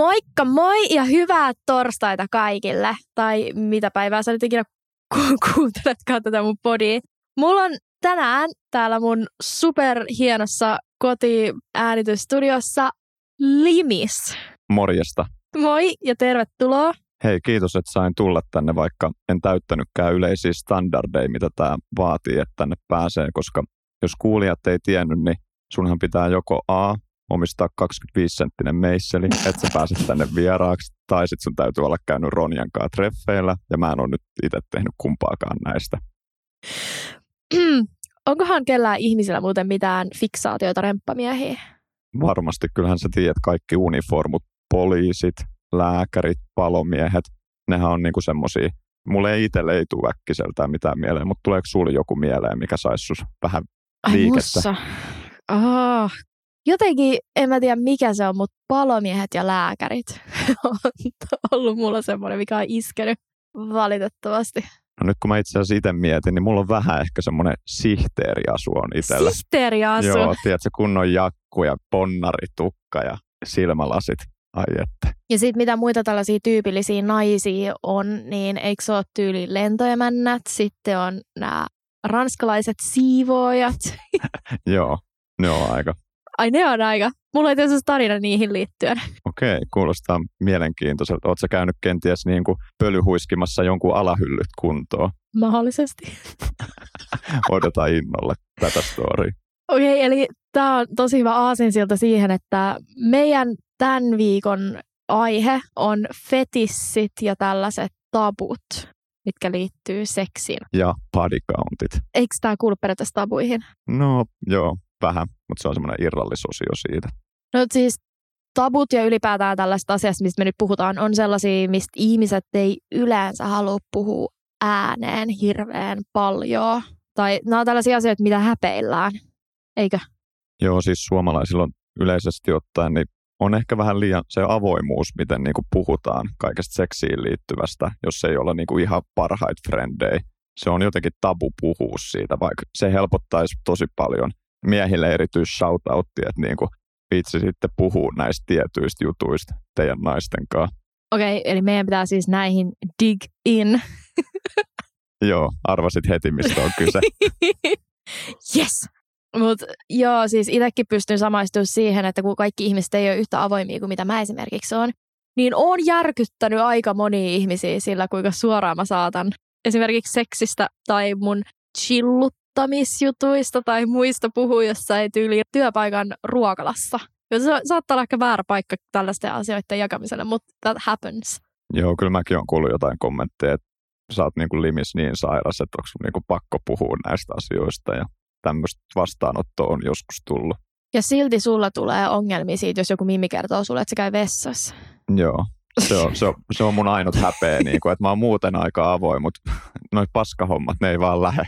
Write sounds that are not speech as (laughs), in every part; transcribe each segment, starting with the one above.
Moikka moi ja hyvää torstaita kaikille. Tai mitä päivää sä nyt ikinä ku- kuunteletkaan tätä mun podia. Mulla on tänään täällä mun superhienossa kotiäänitysstudiossa Limis. Morjesta. Moi ja tervetuloa. Hei, kiitos, että sain tulla tänne, vaikka en täyttänytkään yleisiä standardeja, mitä tämä vaatii, että tänne pääsee, koska jos kuulijat ei tiennyt, niin sunhan pitää joko A, omistaa 25-senttinen meisseli, että sä pääset tänne vieraaksi, tai sitten sun täytyy olla käynyt Ronjan kanssa treffeillä, ja mä en ole nyt itse tehnyt kumpaakaan näistä. (clears throat) Onkohan kellään ihmisillä muuten mitään fiksaatioita remppamiehiin? Varmasti, kyllähän sä tiedät, kaikki uniformut, poliisit, lääkärit, palomiehet, nehän on niinku semmosia, mulle ei itselle ei tule äkkiseltään mitään mieleen, mutta tuleeko sulle joku mieleen, mikä saisi sus vähän Ai liikettä? mussa. Oh. Jotenkin, en mä tiedä mikä se on, mutta palomiehet ja lääkärit (laughs) on ollut mulla semmoinen, mikä on iskenyt valitettavasti. No nyt kun mä itse asiassa itse mietin, niin mulla on vähän ehkä semmoinen sihteeriasu on itsellä. Sihteeriasu. Joo, tiedätkö, kunnon jakku ja ponnaritukka ja silmälasit. Ai että. Ja sitten mitä muita tällaisia tyypillisiä naisia on, niin eikö se ole tyyli lentoemännät, sitten on nämä ranskalaiset siivoojat. (laughs) Joo, ne on aika. Ai ne on aika. Mulla on tietysti tarina niihin liittyen. Okei, kuulostaa mielenkiintoiselta. Oletko käynyt kenties niin kuin pölyhuiskimassa jonkun alahyllyt kuntoon? Mahdollisesti. (laughs) Odotan innolla tätä storya. Okei, okay, eli tämä on tosi hyvä aasinsilta siihen, että meidän tämän viikon aihe on fetissit ja tällaiset tabut, mitkä liittyy seksiin. Ja body countit. Eikö tämä kuulu periaatteessa tabuihin? No joo, vähän, mutta se on semmoinen irrallisosio siitä. No siis tabut ja ylipäätään tällaiset asiat, mistä me nyt puhutaan, on sellaisia, mistä ihmiset ei yleensä halua puhua ääneen hirveän paljon. Tai nämä on tällaisia asioita, mitä häpeillään, eikö? Joo, siis suomalaisilla on yleisesti ottaen, niin on ehkä vähän liian se avoimuus, miten niin kuin puhutaan kaikesta seksiin liittyvästä, jos ei olla niin kuin ihan parhaita frendejä. Se on jotenkin tabu puhua siitä, vaikka se helpottaisi tosi paljon miehille erityis shoutouttia, että niin kuin viitsi sitten puhua näistä tietyistä jutuista teidän naisten kanssa. Okei, okay, eli meidän pitää siis näihin dig in. Joo, arvasit heti, mistä on kyse. (laughs) yes! Mutta joo, siis itsekin pystyn samaistumaan siihen, että kun kaikki ihmiset ei ole yhtä avoimia kuin mitä mä esimerkiksi on, niin on järkyttänyt aika monia ihmisiä sillä, kuinka suoraan mä saatan esimerkiksi seksistä tai mun chilluttamisjutuista tai muista puhua jossain tyyli työpaikan ruokalassa. Se saattaa olla ehkä väärä paikka tällaisten asioiden jakamiselle, mutta that happens. Joo, kyllä mäkin olen kuullut jotain kommentteja, että sä oot niinku limis niin sairas, että onko sun niinku pakko puhua näistä asioista ja tämmöistä vastaanottoa on joskus tullut. Ja silti sulla tulee ongelmia siitä, jos joku mimmi kertoo sulle, että se käy vessassa. Joo, se on, se on, se on mun ainut häpeä, (laughs) niin kuin, että mä oon muuten aika avoin, mutta (laughs) noi paskahommat, ne ei vaan lähe.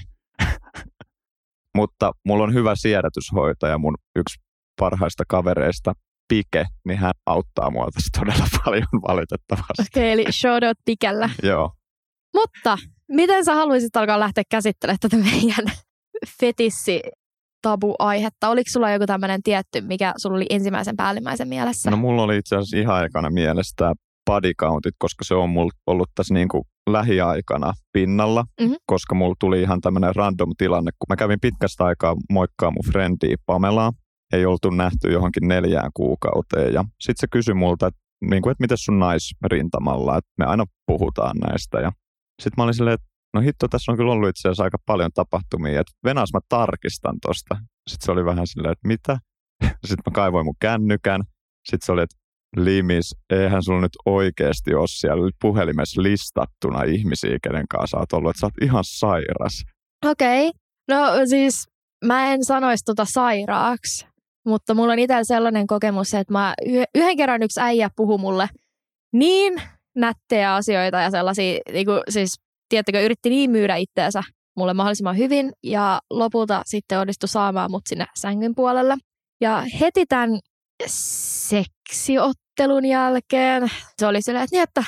Mutta mulla on hyvä siedätyshoitaja, mun yksi parhaista kavereista, Pike, niin hän auttaa mua tässä todella (laughs) paljon valitettavasti. Okei, okay, eli shout out Pikellä. (laughs) Joo. Mutta miten sä haluaisit alkaa lähteä käsittelemään tätä meidän fetissi tabu-aihetta? Oliko sulla joku tämmöinen tietty, mikä sulla oli ensimmäisen päällimmäisen mielessä? No mulla oli itse asiassa ihan aikana mielessä tämä body countit, koska se on mulla ollut tässä niin kuin lähiaikana pinnalla, Mhm. koska mulla tuli ihan tämmöinen random tilanne, kun mä kävin pitkästä aikaa moikkaa mun frendiä Pamelaa, ei oltu nähty johonkin neljään kuukauteen ja sitten se kysyi multa, että, niin kuin, että miten sun naisrintamalla, että me aina puhutaan näistä ja sitten mä olin silleen, että no hitto, tässä on kyllä ollut itse asiassa aika paljon tapahtumia, että venas mä tarkistan tosta. Sitten se oli vähän silleen, että mitä? (laughs) Sitten mä kaivoin mun kännykän. Sitten se oli, että Limis, eihän sulla nyt oikeasti ole siellä puhelimessa listattuna ihmisiä, kenen kanssa sä oot ollut, että sä oot ihan sairas. Okei. Okay. No siis mä en sanoisi tota sairaaksi, mutta mulla on itsellä sellainen kokemus, että mä yhden kerran yksi äijä puhui mulle niin nättejä asioita ja sellaisia, niin kuin, siis tiedättekö, yritti niin myydä itteensä mulle mahdollisimman hyvin ja lopulta sitten onnistui saamaan mut sinne sängyn puolelle. Ja heti tämän seksiottelun jälkeen se oli silleen, että, niin, että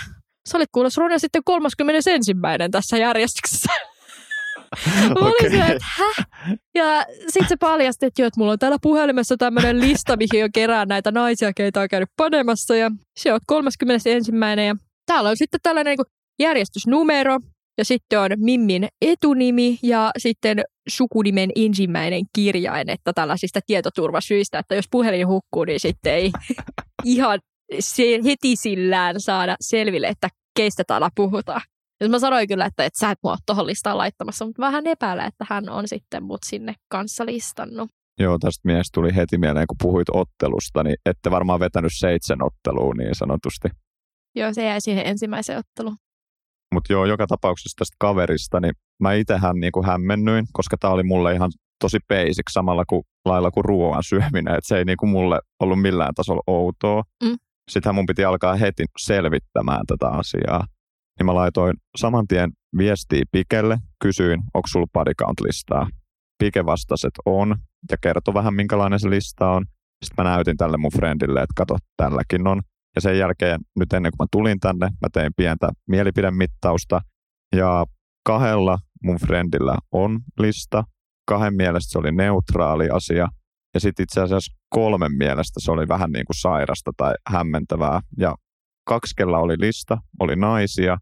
sä olit kuulossa Ronja sitten 31. tässä järjestyksessä. (laughs) Mä olin okay. että häh? Ja sitten se paljasti, että, jo, että mulla on täällä puhelimessa tämmöinen lista, mihin on kerään näitä naisia, keitä on käynyt panemassa. Ja se on 31. Ja täällä on sitten tällainen niin järjestysnumero, ja sitten on Mimmin etunimi ja sitten sukunimen ensimmäinen kirjain, että tällaisista tietoturvasyistä, että jos puhelin hukkuu, niin sitten ei (laughs) ihan se heti sillään saada selville, että keistä täällä puhutaan. Ja mä sanoin kyllä, että, että sä et mua tuohon listaan laittamassa, mutta vähän epäilen, että hän on sitten mut sinne kanssa listannut. Joo, tästä mies tuli heti mieleen, kun puhuit ottelusta, niin ette varmaan vetänyt seitsemän ottelua niin sanotusti. Joo, se jäi siihen ensimmäiseen otteluun. Mutta joo, joka tapauksessa tästä kaverista, niin mä itsehän niinku hämmennyin, koska tämä oli mulle ihan tosi basic samalla kuin lailla kuin ruoan syöminen, että se ei niinku mulle ollut millään tasolla outoa. Mm. Sittenhän mun piti alkaa heti selvittämään tätä asiaa. Niin mä laitoin saman tien viestiä Pikelle, kysyin, onko sulla body count-listaa. Pike vastasi, että on, ja kertoi vähän minkälainen se lista on. Sitten mä näytin tälle mun friendille, että kato, tälläkin on. Ja sen jälkeen, nyt ennen kuin mä tulin tänne, mä tein pientä mielipidemittausta. Ja kahdella mun friendillä on lista. Kahden mielestä se oli neutraali asia. Ja sitten itse asiassa kolmen mielestä se oli vähän niin kuin sairasta tai hämmentävää. Ja kakskella oli lista, oli naisia.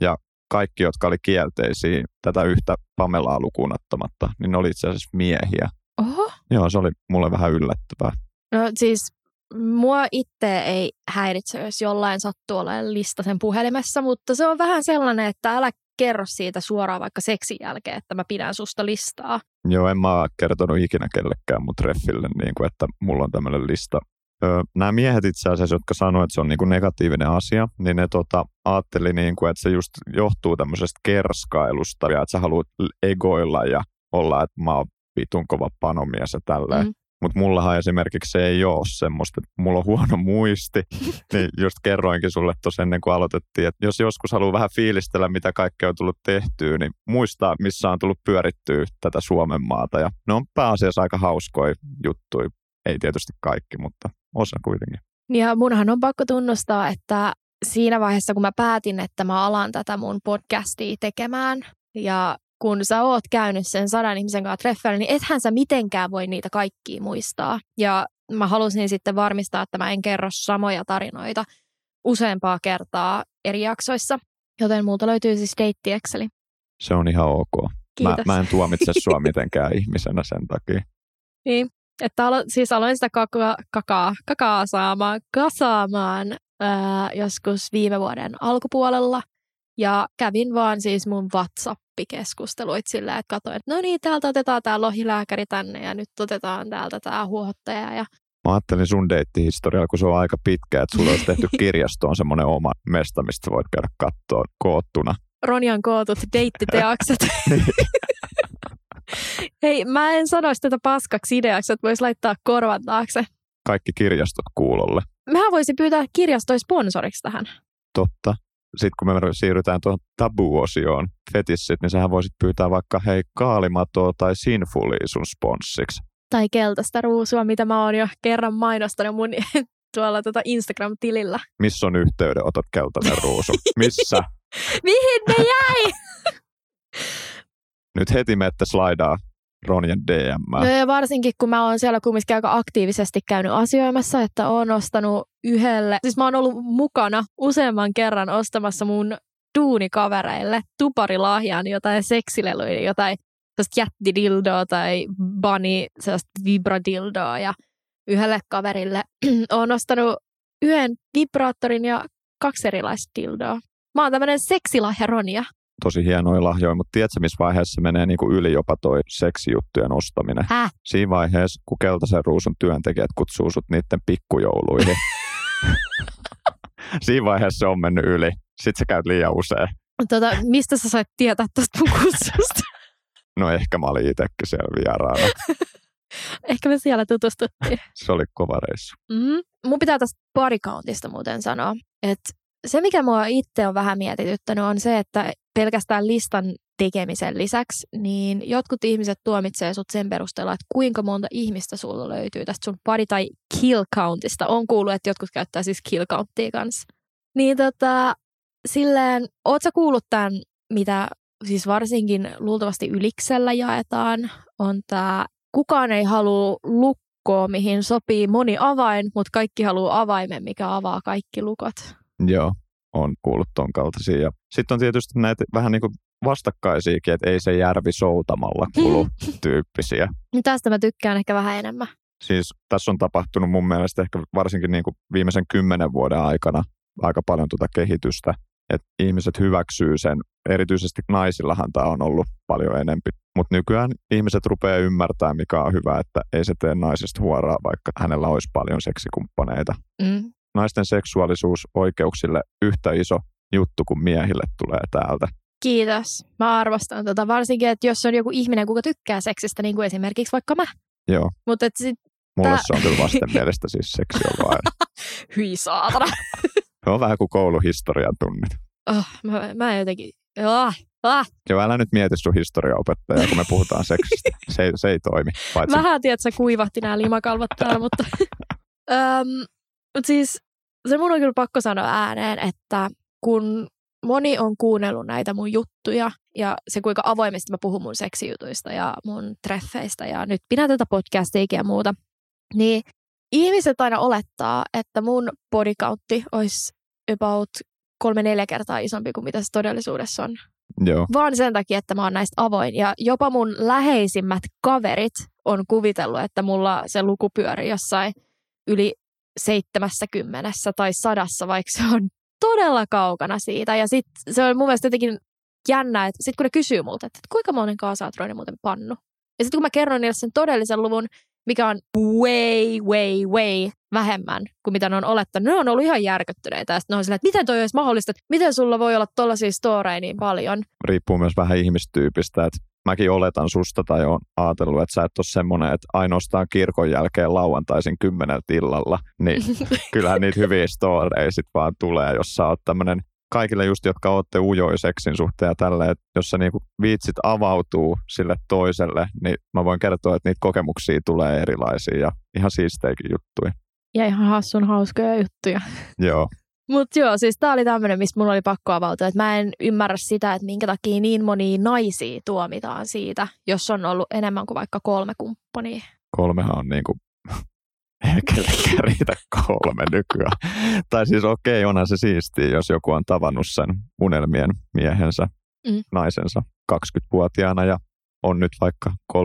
Ja kaikki, jotka oli kielteisiä tätä yhtä Pamelaa lukuun ottamatta, niin ne oli itse asiassa miehiä. Oho. Joo, se oli mulle vähän yllättävää. No siis mua itse ei häiritse, jos jollain sattuu olemaan lista sen puhelimessa, mutta se on vähän sellainen, että älä kerro siitä suoraan vaikka seksin jälkeen, että mä pidän susta listaa. Joo, en mä kertonut ikinä kellekään mun treffille, niin kuin, että mulla on tämmöinen lista. Öö, nämä miehet itse asiassa, jotka sanoivat, että se on niin kuin negatiivinen asia, niin ne tota, ajatteli, niin kuin, että se just johtuu tämmöisestä kerskailusta ja että sä haluat egoilla ja olla, että mä oon vitun kova panomies ja tälleen. Mm. Mutta mullahan esimerkiksi se ei ole semmoista, että mulla on huono muisti. (laughs) niin just kerroinkin sulle tuossa ennen kuin aloitettiin, että jos joskus haluaa vähän fiilistellä, mitä kaikkea on tullut tehtyä, niin muistaa, missä on tullut pyörittyä tätä Suomen maata. Ja ne on pääasiassa aika hauskoja juttuja. Ei tietysti kaikki, mutta osa kuitenkin. Ja munhan on pakko tunnustaa, että siinä vaiheessa, kun mä päätin, että mä alan tätä mun podcastia tekemään ja kun sä oot käynyt sen sadan ihmisen kanssa treffeillä, niin ethän sä mitenkään voi niitä kaikkia muistaa. Ja mä halusin sitten varmistaa, että mä en kerro samoja tarinoita useampaa kertaa eri jaksoissa. Joten multa löytyy siis deitti Exceli. Se on ihan ok. Mä, mä en tuomitse sua (laughs) mitenkään ihmisenä sen takia. Niin, että alo, siis aloin sitä kakaa, kakaa, kakaa saamaan, kasaamaan ää, joskus viime vuoden alkupuolella. Ja kävin vaan siis mun WhatsApp nappikeskusteluit sillä, että katsoin, että no niin, täältä otetaan tämä lohilääkäri tänne ja nyt otetaan täältä tämä huohottaja. Ja... Mä ajattelin sun deittihistorialla, kun se on aika pitkä, että sulla olisi tehty (laughs) kirjastoon semmoinen oma mesta, mistä voit käydä katsoa koottuna. Ronjan kootut deittiteokset. (laughs) (laughs) Hei, mä en sanoisi tätä paskaksi ideaksi, että voisi laittaa korvan taakse. Kaikki kirjastot kuulolle. Mehän voisi pyytää kirjastoi sponsoriksi tähän. Totta sitten kun me siirrytään tuohon tabu-osioon, fetissit, niin sähän voisit pyytää vaikka hei kaalimatoa tai sinfulia sun sponssiksi. Tai keltaista ruusua, mitä mä oon jo kerran mainostanut mun (laughs) tuolla tuota Instagram-tilillä. Missä on yhteydenotot keltainen ruusu? Missä? (laughs) Mihin ne jäi? (laughs) Nyt heti mette slaidaa Ronjan DM. No ja varsinkin kun mä oon siellä kumminkin aika aktiivisesti käynyt asioimassa, että oon ostanut yhdelle, siis mä oon ollut mukana useamman kerran ostamassa mun duunikavereille tuparilahjan jotain seksileluja, jotain jättidildoa tai bunny, sellaista vibradildoa ja yhdelle kaverille (clears throat) oon ostanut yhden vibraattorin ja kaksi erilaista dildoa. Mä oon tämmönen seksilahja Ronja tosi hienoja lahjoja, mutta tiedätkö, missä vaiheessa menee niin kuin yli jopa toi seksijuttujen ostaminen? Häh? Siinä vaiheessa, kun Keltaisen ruusun työntekijät kutsuu sut niiden pikkujouluihin. (laughs) (laughs) Siinä vaiheessa se on mennyt yli. Sitten sä käyt liian usein. Tota, mistä sä sait tietää tästä mun kutsusta? (laughs) No ehkä mä olin itsekin siellä vieraana. (laughs) ehkä me siellä tutustuttiin. se oli kova reissu. Mm-hmm. Mun pitää tästä parikauntista muuten sanoa, että se, mikä mua itse on vähän mietityttänyt, on se, että pelkästään listan tekemisen lisäksi, niin jotkut ihmiset tuomitsee sut sen perusteella, että kuinka monta ihmistä sulla löytyy tästä sun body tai kill countista. On kuullut, että jotkut käyttää siis kill countia kanssa. Niin tota, silleen, oot sä kuullut tämän, mitä siis varsinkin luultavasti yliksellä jaetaan, on tämä kukaan ei halua lukkoa, mihin sopii moni avain, mutta kaikki haluaa avaimen, mikä avaa kaikki lukot. Joo, on kuullut ton kaltaisia. Ja sitten on tietysti näitä vähän niin kuin vastakkaisiakin, että ei se järvi soutamalla kulu (laughs) tyyppisiä. Tästä mä tykkään ehkä vähän enemmän. Siis tässä on tapahtunut mun mielestä ehkä varsinkin niin kuin viimeisen kymmenen vuoden aikana aika paljon tuota kehitystä, että ihmiset hyväksyy sen. Erityisesti naisillahan tämä on ollut paljon enempi. Mutta nykyään ihmiset rupeaa ymmärtämään, mikä on hyvä, että ei se tee naisesta huoraa, vaikka hänellä olisi paljon seksikumppaneita. Mm. Naisten seksuaalisuus oikeuksille yhtä iso juttu kuin miehille tulee täältä. Kiitos. Mä arvostan tota. Varsinkin, että jos on joku ihminen, kuka tykkää seksistä, niin kuin esimerkiksi vaikka mä. Joo. Mutta sit, Mulle Tää- se on kyllä vastenmielestä (laughs) siis seksi on vain. (laughs) hyi saatana. (laughs) Se on vähän kuin kouluhistorian tunnit. Oh, mä, mä jotenkin, ah, ah. Joo, älä nyt mieti sun historiaopettajaa, kun me puhutaan seksistä. Se, ei- se ei toimi. Paitsi Vähän, tiedät, sä kuivahti nämä limakalvot täällä, mutta... Öm, mut siis se mun on kyllä pakko sanoa ääneen, että kun moni on kuunnellut näitä mun juttuja ja se kuinka avoimesti mä puhun mun seksijutuista ja mun treffeistä ja nyt pidän tätä podcastiakin ja muuta, niin ihmiset aina olettaa, että mun bodycountti olisi about kolme-neljä kertaa isompi kuin mitä se todellisuudessa on joo, vaan sen takia, että mä oon näistä avoin. Ja jopa mun läheisimmät kaverit on kuvitellut, että mulla se luku pyörii jossain yli 70 tai sadassa, vaikka se on todella kaukana siitä. Ja sit se on mun mielestä jotenkin jännä, että sit kun ne kysyy multa, että kuinka monen Roine muuten pannu. Ja sitten kun mä kerron niille sen todellisen luvun, mikä on way, way, way vähemmän kuin mitä ne on olettanut. Ne on ollut ihan järkyttyneitä. Ja sitten ne on silleen, että miten toi olisi mahdollista, että miten sulla voi olla tollaisia storeja niin paljon. riippuu myös vähän ihmistyypistä. Että mäkin oletan susta tai on ajatellut, että sä et ole semmoinen, että ainoastaan kirkon jälkeen lauantaisin kymmeneltä illalla. Niin (laughs) kyllähän niitä hyviä storeja sit vaan tulee, jos sä oot tämmöinen kaikille just, jotka ootte ujoi seksin suhteen ja tälle, että jos sä niinku viitsit avautuu sille toiselle, niin mä voin kertoa, että niitä kokemuksia tulee erilaisia ja ihan siisteikin juttuja. Ja ihan hassun hauskoja juttuja. Joo, Mutta joo, siis tää oli tämmöinen, mistä mulla oli pakko avautua. Että mä en ymmärrä sitä, että minkä takia niin monia naisia tuomitaan siitä, jos on ollut enemmän kuin vaikka kolme kumppania. kolmehan on niinku (laughs) ei kellekään riitä kolme nykyään. Tai siis okei, onhan se siistiä, jos joku on tavannut sen unelmien miehensä, Mm. naisensa 20-vuotiaana ja on nyt vaikka 30-40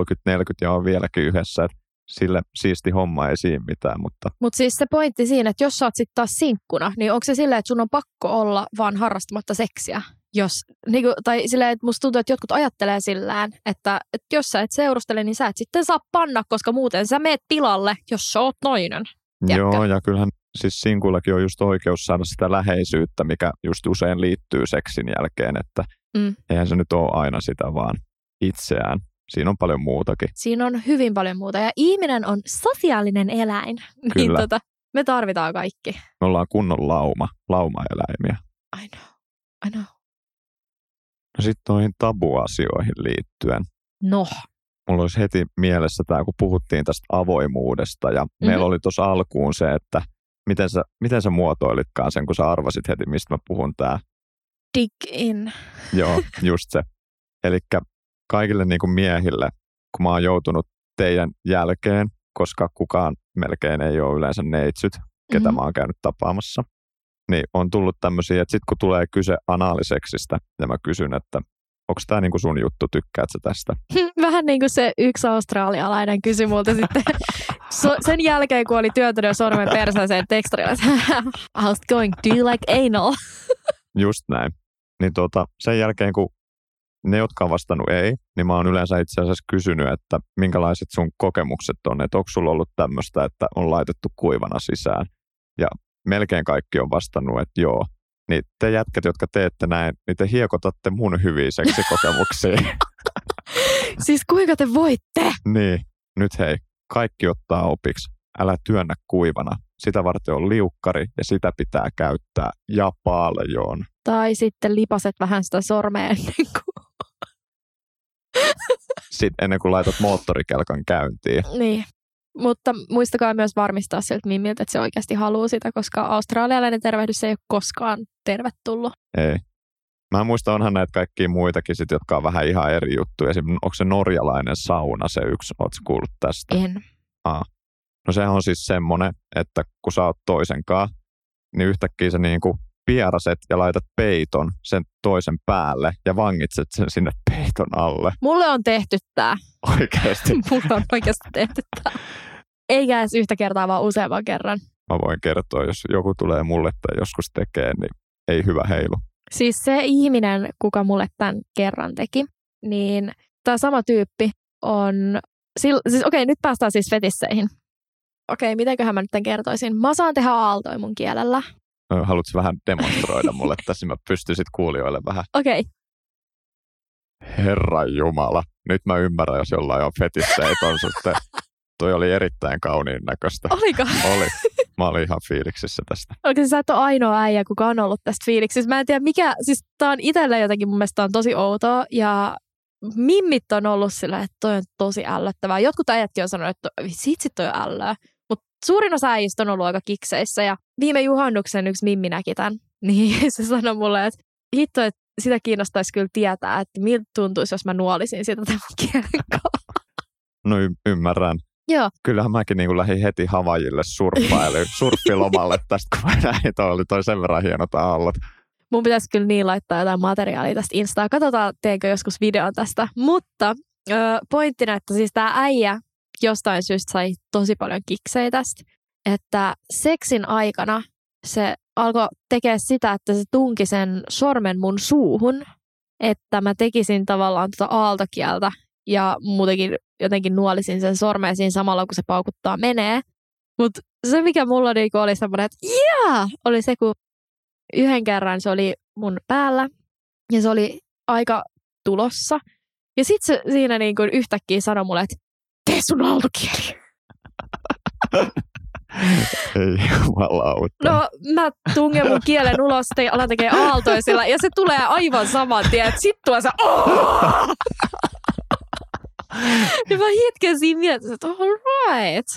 ja on vieläkin yhdessä. Et sille siisti homma ei siinä mitään, mutta Mutta siis se pointti siinä, että jos sä oot sitten taas sinkkuna, niin onko se silleen, että sun on pakko olla vaan harrastamatta seksiä? Jos, niinku, tai silleen, että musta tuntuu, että jotkut ajattelee sillään, että, että jos sä et seurustele, niin sä et sitten saa panna, koska muuten sä meet pilalle, jos sä oot nainen. Tiedätkö? joo, ja kyllähän siis sinkullakin on just oikeus saada sitä läheisyyttä, mikä just usein liittyy seksin jälkeen, että Mm. eihän se nyt ole aina sitä vaan itseään. Siinä on paljon muutakin. Siinä on hyvin paljon muuta. Ja ihminen on sosiaalinen eläin. (laughs) Niin Kyllä. tota, me tarvitaan kaikki. Me ollaan kunnon lauma, laumaeläimiä. I know. I know. No sitten noihin tabuasioihin liittyen. No. Mulla olisi heti mielessä tämä, kun puhuttiin tästä avoimuudesta ja mm-hmm. meillä oli tuossa alkuun se, että miten sä, miten sä muotoilitkaan sen, kun sä arvasit heti, mistä mä puhun tää. Dig in. Joo, just se. (laughs) Eli kaikille niin kuin miehille, kun mä oon joutunut teidän jälkeen, koska kukaan melkein ei ole yleensä neitsyt, ketä Mhm. mä oon käynyt tapaamassa, niin on tullut tämmöisiä, että sitten kun tulee kyse anaaliseksistä, ja mä kysyn, että onko tämä niinku sun juttu, tykkäät sä tästä? (laughs) Vähän niin kuin se yksi australialainen kysyi multa (laughs) sitten so, sen jälkeen, kun oli työntänyt sormen perseeseen tekstarilla. että, (laughs) How's going? Do you like anal? Just näin. Niin tuota, sen jälkeen, kun ne, jotka on vastannut ei, niin mä oon yleensä itse asiassa kysynyt, että minkälaiset sun kokemukset on, että onko sulla ollut tämmöistä, että on laitettu kuivana sisään. Ja melkein kaikki on vastannut, että joo. Niin te jätkät, jotka teette näin, niin te hiekotatte mun hyviä seksikokemuksia. (laughs) (laughs) Siis kuinka te voitte? niin, nyt hei, kaikki ottaa opiksi. Älä työnnä kuivana. Sitä varten on liukkari ja sitä pitää käyttää ja paljon. Tai sitten lipaset vähän sitä sormea ennen Sitten ennen kuin laitat moottorikelkan käyntiin. Niin. Mutta muistakaa myös varmistaa siltä mimmiltä, että se oikeasti haluaa sitä, koska australialainen tervehdys ei ole koskaan tervetullut. Ei. Mä en muista, onhan näitä kaikkia muitakin sit, jotka on vähän ihan eri juttuja. Esim. onko se norjalainen sauna se yksi, ootko kuullut tästä? En. No sehän on siis semmoinen, että kun sä oot toisenkaan, niin yhtäkkiä sä niinku pieraset ja laitat peiton sen toisen päälle ja vangitset sen sinne peiton alle. Mulle on tehty tää. Oikeasti. (laughs) Mulle on oikeasti tehty tää. Eikä edes yhtä kertaa, vaan useamman kerran. Mä voin kertoa, jos joku tulee mulle tai joskus tekee, niin ei hyvä heilu. Siis se ihminen, kuka mulle tämän kerran teki, niin tämä sama tyyppi on... Sil, siis okei, nyt päästään siis fetisseihin. Okei, mitenköhän mä nyt tämän kertoisin? Mä saan tehdä aaltoja mun kielellä. Haluatko vähän demonstroida mulle tässä, mä pystyisit kuulijoille vähän. Okei, Herran Jumala. Nyt mä ymmärrän, jos jollain on fetisseit on sitten. Toi oli erittäin kauniin näköistä. oliko? Oli. Mä olin ihan fiiliksissä tästä. Oliko se sä et ole ainoa äijä, kuka on ollut tästä fiiliksissä? Mä en tiedä mikä, siis tää on itselle jotenkin mun mielestä on tosi outoa ja mimmit on ollut sillä, että toi on tosi ällöttävää. Jotkut äijätkin on sanonut, että vitsi toi on ällöä. Suurin osa äijistä on ollut aika kikseissä ja viime juhannuksen yksi mimmi näki tämän. (laughs) Niin se sanoi mulle, että hitto, että sitä kiinnostaisi kyllä tietää, että miltä tuntuisi, jos mä nuolisin sitä tämän kielen. (laughs) No y- ymmärrän. Joo. Kyllähän mäkin niin lähdin heti Havajille surffaille, (laughs) surffilomalle tästä, kun mä näin, toi oli toi sen verran hienot aallot. Mun pitäisi kyllä niin laittaa jotain materiaalia tästä Instaa. Katsotaan, teenkö joskus videon tästä. Mutta pointtina, että siis tämä äijä jostain syystä sai tosi paljon kiksejä tästä. Että seksin aikana se alkoi tekemään sitä, että se tunki sen sormen mun suuhun, että mä tekisin tavallaan tuota aaltokieltä ja muutenkin jotenkin nuolisin sen sormeen siinä samalla, kun se paukuttaa menee. Mutta se, mikä mulla niinku oli semmoinen, että jaa, oli se, kun yhden kerran se oli mun päällä ja se oli aika tulossa. Ja sitten se siinä niin kuin yhtäkkiä sanoi mulle, että tee sun aaltokieli. (laughs) Ei jumalauta. No mä tungen mun kielen ulos ja alan tekemään aaltoja sillä ja se tulee aivan saman tien, että sit tuo se "Aah!" (laughs) Ja mä hetken siinä mietin, että all right.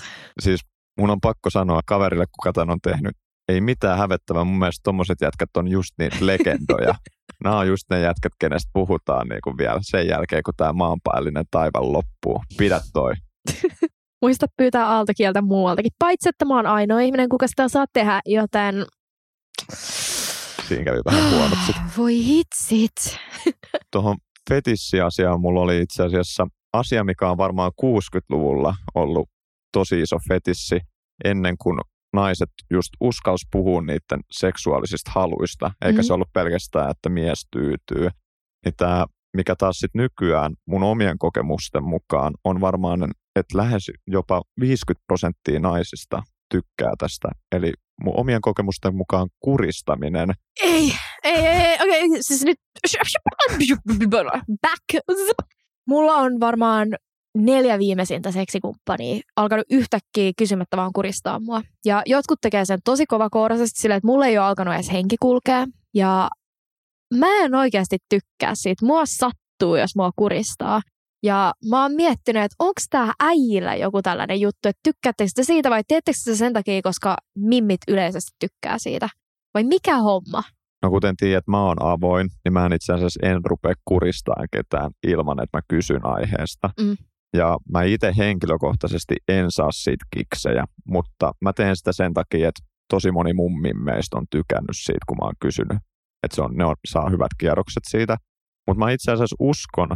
Siis mun on pakko sanoa kaverille, kuka tämän on tehnyt, ei mitään hävettävää. Mun mielestä tommoset jätkät on just niitä legendoja. (laughs) Nämä on just ne jätkät, kenestä puhutaan niin kuin vielä sen jälkeen, kun tämä maanpäällinen taival loppuu. Pidä toi. (laughs) Muista pyytää aaltokieltä muualtakin. Paitsi, että mä oon ainoa ihminen, kuka sitä saa tehdä, joten... Siinä kävi vähän huonot sit. Voi hitsit. (laughs) Tuohon fetissiasiaan mulla oli itse asiassa asia, mikä on varmaan 60-luvulla ollut tosi iso fetissi ennen kuin naiset just uskalsi puhua niiden seksuaalisista haluista, eikä Mhm. se ollut pelkästään, että mies tyytyy. Niin tämä, mikä taas sitten nykyään mun omien kokemusten mukaan on varmaan, että lähes jopa 50 prosenttia naisista tykkää tästä. Eli mun omien kokemusten mukaan kuristaminen Ei, ei, ei, ei. okei, okay, siis nyt... Back. Mulla on varmaan neljä viimeisintä seksikumppania alkanut yhtäkkiä kysymättä vaan kuristaa mua. Ja jotkut tekee sen tosi kovakouraisesti silleen, että mulla ei ole alkanut edes henki kulkea. Ja mä en oikeasti tykkää siitä. Mua sattuu, jos mua kuristaa. Ja mä oon miettinyt, että onko tää äijillä joku tällainen juttu, että tykkäättekö te siitä vai teettekö te sen takia, koska mimmit yleisesti tykkää siitä? Vai mikä homma? No kuten tiedät, mä oon avoin, niin mä en itse asiassa en rupea kuristamaan ketään ilman, että mä kysyn aiheesta. Mm. Ja mä itse henkilökohtaisesti en saa siitä kiksejä, mutta mä teen sitä sen takia, että tosi moni mummin meistä on tykännyt siitä, kun mä oon kysynyt. Että se on, ne on, saa hyvät kierrokset siitä. Mutta mä itse asiassa uskon,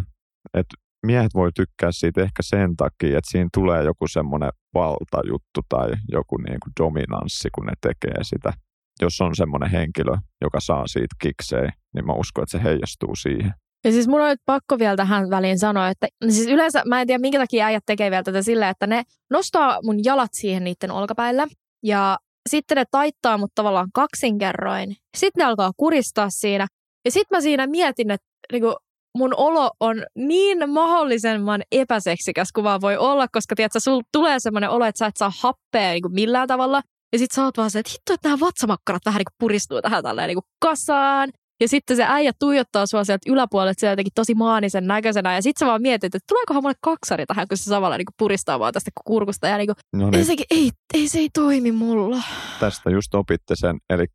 että miehet voi tykkää siitä ehkä sen takia, että siinä tulee joku semmoinen valtajuttu tai joku niin kuin dominanssi, kun ne tekee sitä. Jos on semmoinen henkilö, joka saa siitä kiksejä, niin mä uskon, että se heijastuu siihen. Ja siis mun on nyt pakko vielä tähän väliin sanoa, että siis yleensä mä en tiedä minkä takia äijät tekee vielä tätä silleen, että ne nostaa mun jalat siihen niiden olkapäille ja sitten ne taittaa mut tavallaan kaksinkerroin. Sitten ne alkaa kuristaa siinä ja sitten mä siinä mietin, että niinku, mun olo on niin mahdollisimman epäseksikäs kuin vaan voi olla, koska tiedätkö, sul tulee semmoinen olo, että sä et saa happea niin kuin millään tavalla. Ja sit sä oot vaan se, että hitto, että nämä vatsamakkarat vähän niin kuin puristuu tähän tälleen niin kuin kasaan. Ja sitten se äijä tuijottaa sua sieltä yläpuolelta jotenkin tosi maanisen näköisenä. Ja sitten sä vaan mietit, että tuleekohan mulle kaksari tähän, kun se samalla niin kuin puristaa vaan tästä kurkusta. Ja niin kuin, No ei, niin, sekin, ei, ei, se ei toimi mulla. tästä just opitte sen. Eli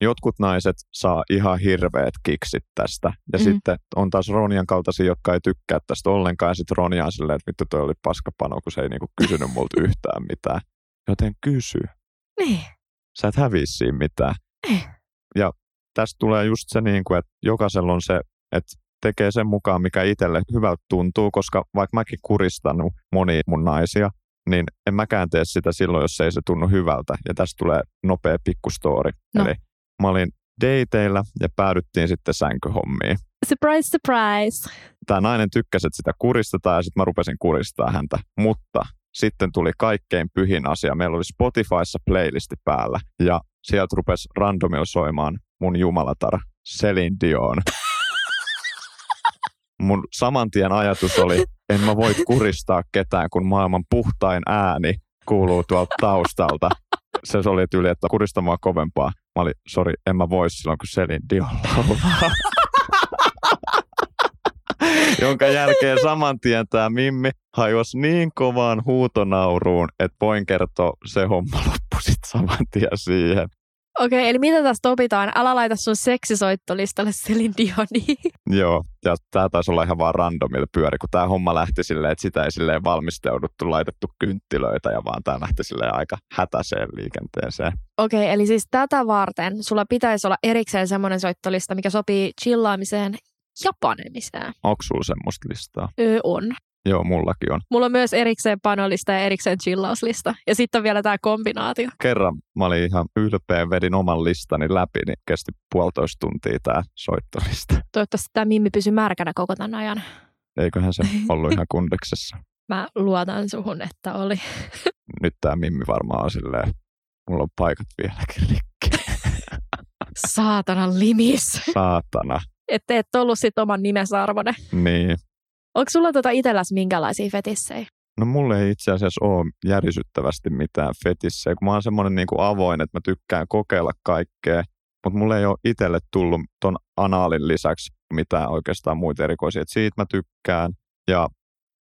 Jotkut naiset saa ihan hirveät kiksit tästä. Ja Mm. mm. sitten on taas Ronian kaltaisia, jotka ei tykkää tästä ollenkaan. Ja sitten Ronia on silleen, että vittu toi oli paskapano, kun se ei niinku kysynyt multa (laughs) yhtään mitään. Joten kysy. Niin. Sä et häviä siinä mitään. Ei. Ja tästä tulee just se, niin kuin, että jokaisella on se, että tekee sen mukaan, mikä itselle hyvältä tuntuu, koska vaikka mäkin kuristanut moni mun naisia, niin en mäkään tee sitä silloin, jos ei se tunnu hyvältä. Ja tästä tulee nopea pikkustoori. No. Eli mä olin dateilla ja päädyttiin sitten sänkyhommiin. Surprise, surprise. Tämä nainen tykkäsi, että sitä kuristetaan ja sitten mä rupesin kuristaa häntä. Mutta sitten tuli kaikkein pyhin asia. Meillä oli Spotifyssa playlisti päällä ja sieltä rupesi randomilla soimaan mun jumalatar Celine Dion. Mun saman tien ajatus oli, en mä voi kuristaa ketään, kun maailman puhtain ääni kuuluu tuolta taustalta. Se oli tyyli, että kuristamaan kovempaa. Mä olin, sori, en mä voi silloin, kun Celine Dion laulaa. Jonka jälkeen saman tien tämä Mimmi hajosi niin kovaan huutonauruun, että voin kertoa, se homma loppui sitten saman tien siihen. Okei, eli mitä tästä opitaan? Älä laita sun seksisoittolistalle Celine Dioniin. Joo, ja tämä taisi olla ihan vaan randomilla pyöri, kun tämä homma lähti silleen, että sitä ei silleen valmisteuduttu, laitettu kynttilöitä, ja vaan tämä lähti silleen aika hätäiseen liikenteeseen. Okei, eli siis tätä varten sulla pitäisi olla erikseen semmoinen soittolista, mikä sopii chillaamiseen ja panemiseen. Onko sulla semmoista listaa? Öö, on. Joo, mullakin on. Mulla on myös erikseen panolista ja erikseen chillauslista. Ja sitten on vielä tämä kombinaatio. Kerran mä olin ihan ylpeä, vedin oman listani läpi, niin kesti puolitoista tuntia tämä soittolista. Toivottavasti tämä Mimmi pysyy märkänä koko tämän ajan. Eiköhän se (laughs) ollut ihan kundeksessa. Mä luotan suhun, että oli. (laughs) Nyt tämä Mimmi varmaan on silleen, mulla on paikat vieläkin rikki. Saatanan limis. Saatana. Että et ollut sit oman nimensä arvone. Niin. Onko sulla tota itselläsi minkälaisia fetissejä? No mulle ei itse asiassa ole järisyttävästi mitään fetissejä, kun mä oon semmoinen niin kuin avoin, että mä tykkään kokeilla kaikkea, mutta mulle ei ole itselle tullut ton anaalin lisäksi mitään oikeastaan muita erikoisia. Et siitä mä tykkään ja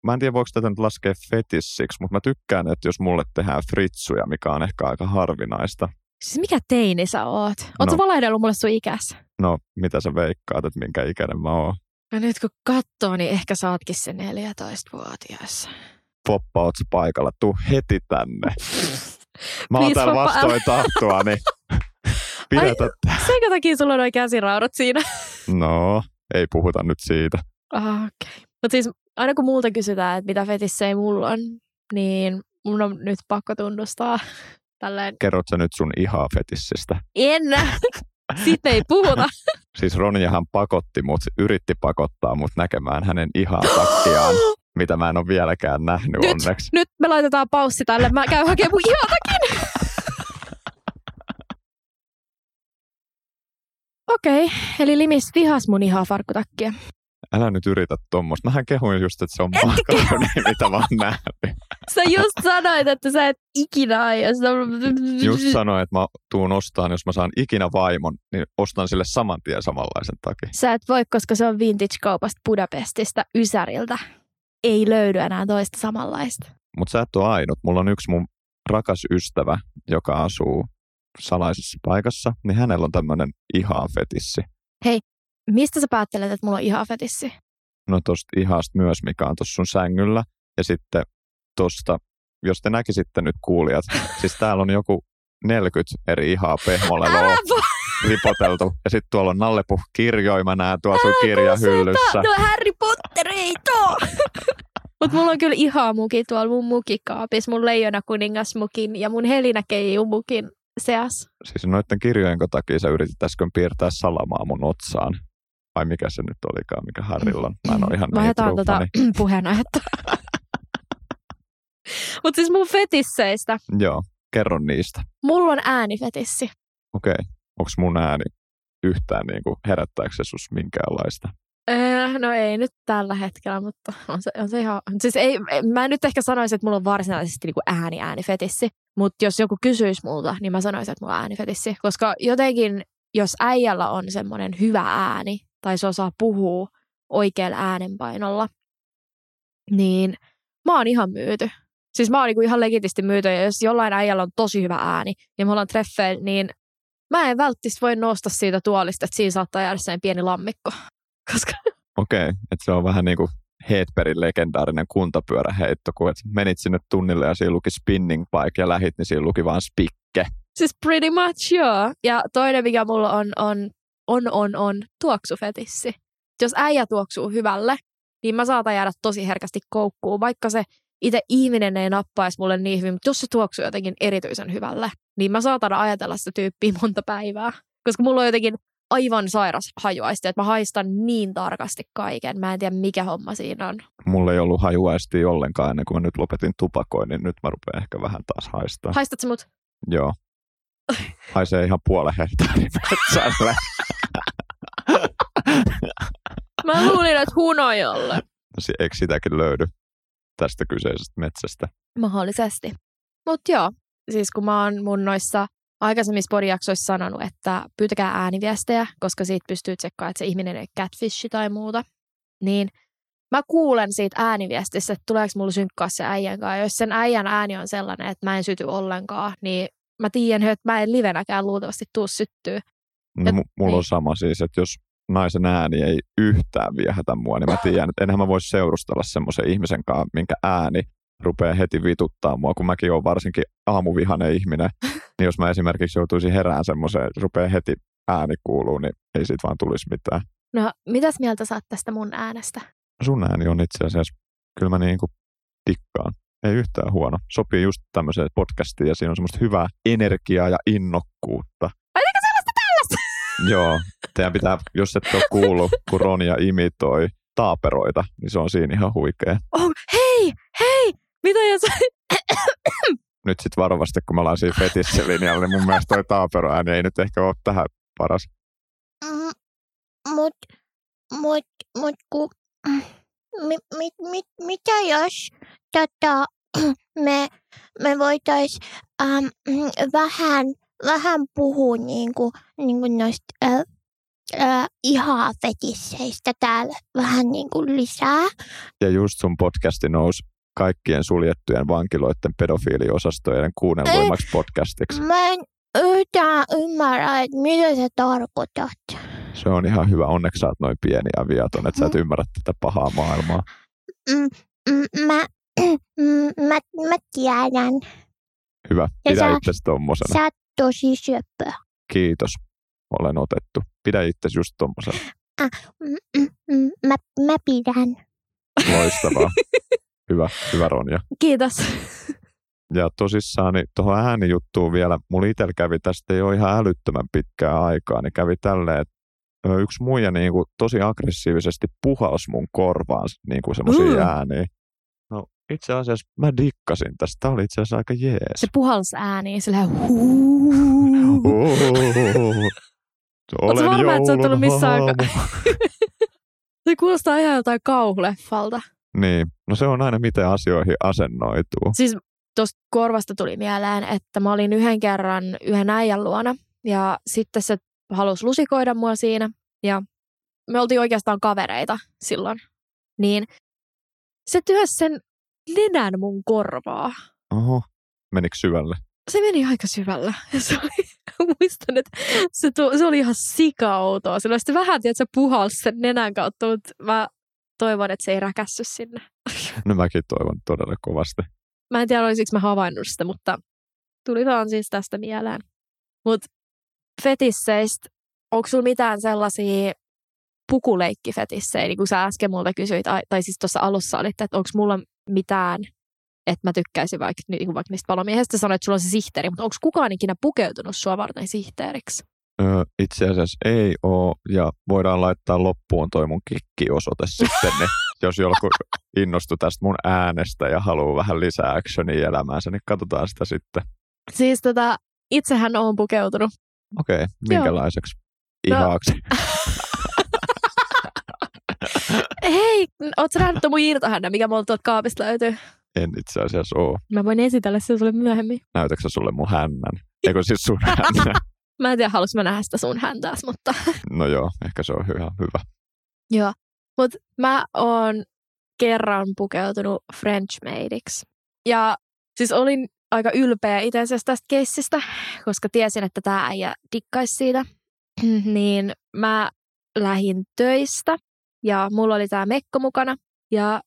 mä en tiedä voiko tätä nyt laskea fetissiksi, mutta mä tykkään, että jos mulle tehdään fritsuja, mikä on ehkä aika harvinaista. Siis mikä teini sä oot? Oot no. sä valehdellut mulle sun ikäs? No, mitä sä veikkaat, että minkä ikäinen mä oon? No nyt kun katsoo, niin ehkä sä ootkin se 14-vuotias. Poppa, oot sä paikalla? Tuu heti tänne. (laughs) Mä oon täällä vastoin tahtoa, niin (laughs) pidätä. Senkä takia sulla on noin käsiraudot siinä? (laughs) No, ei puhuta nyt siitä. Okei. Okay. Mutta siis aina kun multa kysytään, että mitä fetissejä mulla on, niin mun on nyt pakko tunnustaa tälleen. Kerrot sä nyt sun ihaa fetissistä? En! Siitä ei puhuta. Siis Ronjahan pakotti mut, yritti pakottaa mut näkemään hänen ihaa takkiaan, (gasps) mitä mä en ole vieläkään nähnyt Nyt. onneksi. Nyt me laitetaan paussi tälle. Mä käyn hakemaan mun ihatakin. (laughs) Okei, okay, eli Limis vihas mun ihaa farkkutakkia. Älä nyt yritä tuommoista. Mähän kehuin just, että se on makaronia, mitä mä oon nähnyt. Sä just sanoit, että sä et ikinä aio. sitä. Just sanoin, että mä tuun ostaan, jos mä saan ikinä vaimon, niin ostan sille saman tien samanlaisen takia. Sä et voi, koska se on vintage-kaupasta Budapestista Ysäriltä. Ei löydy enää toista samanlaista. Mutta sä et ole ainut. Mulla on yksi mun rakas ystävä, joka asuu salaisessa paikassa, niin hänellä on tämmöinen ihan fetissi. Mistä sä päättelet, että mulla on ihan fetissi? No tosta ihasta myös, mikä on tuossa sun sängyllä. Ja sitten tosta, jos te näkisitte nyt kuulijat, (laughs) siis täällä on joku 40 eri ihaa pehmoleloa ripoteltu. Ja sitten tuolla on Nallepuh kirjoja, mä näen tuolla sun kirjahyllyssä. No Harry Pottereito! (laughs) Mut mulla on kyllä ihan muki tuolla mun mukikaapissa, mun leijona kuningasmukin ja mun Helina mukin seas. Siis noiden kirjojen takia sä yritit äsken piirtää salamaa mun otsaan. Vai mikä se nyt olikaan, mikä Harrilla on. Mä en ole ihan Vaihdetaan tota (clears throat) puheenaihetta. (laughs) Mut siis mun fetisseistä. Joo, kerro niistä. Mulla on äänifetissi. Okei, okay. onko mun ääni yhtään niin kuin herättääkö se sus minkäänlaista? Öö, no ei nyt tällä hetkellä, mutta on se, on se ihan... Siis ei, mä en nyt ehkä sanoisi, että mulla on varsinaisesti niinku ääni äänifetissi, mutta jos joku kysyisi multa, niin mä sanoisin, että mulla on äänifetissi. Koska jotenkin, jos äijällä on semmoinen hyvä ääni, tai se osaa puhua oikealla äänenpainolla, niin mä oon ihan myyty. Siis mä oon niinku ihan legitisti myyty, ja jos jollain äijällä on tosi hyvä ääni, ja me ollaan treffeillä, niin mä en välttis voi nousta siitä tuolista, että siinä saattaa jäädä sen pieni lammikko. (laughs) Koska Okei, okay. että se on vähän niin kuin Hedbergin legendaarinen kuntapyöräheitto, kun et menit sinne tunnille ja siinä luki spinning bike ja lähit, niin siinä luki vaan spikke. siis pretty much joo. Ja toinen, mikä mulla on, on, on, on, on tuoksufetissi. Jos äijä tuoksuu hyvälle, niin mä saatan jäädä tosi herkästi koukkuun, vaikka se itse ihminen ei nappaisi mulle niin hyvin, mutta jos se tuoksuu jotenkin erityisen hyvälle, niin mä saatan ajatella sitä tyyppiä monta päivää. Koska mulla on jotenkin aivan sairas hajuaisti, että mä haistan niin tarkasti kaiken. Mä en tiedä, mikä homma siinä on. Mulla ei ollut hajuaistia ollenkaan ennen kuin mä nyt lopetin tupakoin, niin nyt mä rupean ehkä vähän taas haistaa. Haistat sä mut? Joo. Haisee ihan puolen hehtaarin metsälle. Mä luulin, että hunojolle. Si- Eikö sitäkin löydy tästä kyseisestä metsästä? Mahdollisesti. Mutta joo, siis kun mä oon mun noissa aikaisemmissa podijaksoissa sanonut, että pyytäkää ääniviestejä, koska siitä pystyy tsekkaamaan, että se ihminen ei ole catfish tai muuta, niin mä kuulen siitä ääniviestissä, että tuleeko mulla synkkaa se äijän kanssa. Jos sen äijän ääni on sellainen, että mä en syty ollenkaan, niin mä tiedän, että mä en livenäkään luultavasti tuu syttyä. No, mu- mulla on niin. sama siis, että jos naisen ääni ei yhtään viehätä mua, niin mä tiedän, että enhän mä voisi seurustella semmoisen ihmisen kanssa, minkä ääni rupeaa heti vituttaa mua, kun mäkin olen varsinkin aamuvihainen ihminen, niin jos mä esimerkiksi joutuisin herään semmoiseen, että rupeaa heti ääni kuuluu, niin ei siitä vaan tulisi mitään. No, mitäs mieltä saat tästä mun äänestä? Sun ääni on itse asiassa, kyllä mä niin kuin dikkaan. Ei yhtään huono. Sopii just tämmöiseen podcastiin ja siinä on semmoista hyvää energiaa ja innokkuutta. Oliko sellaista tällaista? (laughs) Joo, teidän pitää, jos et ole kuullut, kun Ronja imitoi taaperoita, niin se on siinä ihan huikea. Oh, hei, hei, mitä jos... Nyt sitten varovasti, kun me ollaan siinä fetisselinjalla, niin mun mielestä toi taaperoääni ei nyt ehkä ole tähän paras. Mm, mut, mut, mut ku, mi, mi, mi, mitä jos tota, (clears throat) me, me voitais ähm, (clears throat) vähän, vähän puhua niinku, niinku noista äh, äh, ihan fetisseistä täällä vähän niinku lisää. Ja just sun podcasti nousi kaikkien suljettujen vankiloiden pedofiiliosastojen kuunnelluimmaksi podcastiksi. Mä en yhtään ymmärrä, että mitä sä tarkoitat. Se on ihan hyvä. Onneksi sä oot noin pieni ja viaton, että sä et ymmärrä tätä pahaa maailmaa. Mm, mm, mä, mm, mä, mä tiedän. Hyvä. Pidä itsesi tommosena. Sä oot tosi söpö. Kiitos. Olen otettu. Pidä itsesi just tommosena. Mm, mm, mm, mä, mä pidän. Loistavaa. (laughs) Hyvä, hyvä Ronja. Kiitos. Ja tosissaan niin tuohon äänijuttuun vielä, mulla itsellä kävi tästä jo ihan älyttömän pitkää aikaa, niin kävi tälleen, että yksi muija niin kuin tosi aggressiivisesti puhalsi mun korvaan niin kuin semmoisia Mm. ääniä. Itse asiassa mä dikkasin tästä. Tämä oli itse asiassa aika jees. Se puhals ääni, sillä huu. Olen varma, että sä oot ollut missään. (laughs) Se kuulostaa ihan jotain kauhuleffalta. Niin, no se on aina miten asioihin asennoituu. Siis tuosta korvasta tuli mieleen, että mä olin yhden kerran yhden äijän luona ja sitten se halusi lusikoida mua siinä ja me oltiin oikeastaan kavereita silloin. Niin se työsi sen nenän mun korvaa. Oho, menikö syvälle? Se meni aika syvällä. Se oli, (laughs) muistan, että se, tu, se oli ihan sikautoa. Sillä sitten vähän, että se puhalsi sen nenän kautta, mutta mä toivon, että se ei räkässy sinne. (laughs) No mäkin toivon todella kovasti. Mä en tiedä, olisiko mä havainnut sitä, mutta tuli vaan siis tästä mieleen. Mutta fetisseistä, onko sulla mitään sellaisia pukuleikkifetissejä, niin kuin sä äsken multa kysyit, ai- tai siis tuossa alussa olit, että onko mulla mitään, että mä tykkäisin vaikka, niin vaikka niistä palomiehistä, sanoit, että sulla on se sihteeri, mutta onko kukaan ikinä pukeutunut sua varten sihteeriksi? Öö, itse asiassa ei oo, ja voidaan laittaa loppuun toi mun kikkiosoite (laughs) sitten, niin jos joku innostui tästä mun äänestä ja haluaa vähän lisää actionia elämäänsä, niin katsotaan sitä sitten. Siis tota, itsehän on pukeutunut. Okei, okay, minkälaiseksi? No. Ihaaksi. Hei, oot sä nähnyt mun irtohännän, mikä mulla tuolta kaapista löytyy? En itse asiassa oo. Mä voin esitellä sen sulle myöhemmin. Näytätkö sä sulle mun hännän? Eikö siis sun hännän? (laughs) Mä en tiedä, haluais mä nähdä sitä sun häntääs, mutta (laughs) No joo, ehkä se on ihan hyvä. joo. Mut mä oon kerran pukeutunut French maidiksi. Ja siis olin aika ylpeä itse asiassa tästä keissistä, koska tiesin, että tämä äijä dikkaisi siitä. (clears throat) niin mä lähin töistä ja mulla oli tämä mekko mukana. Ja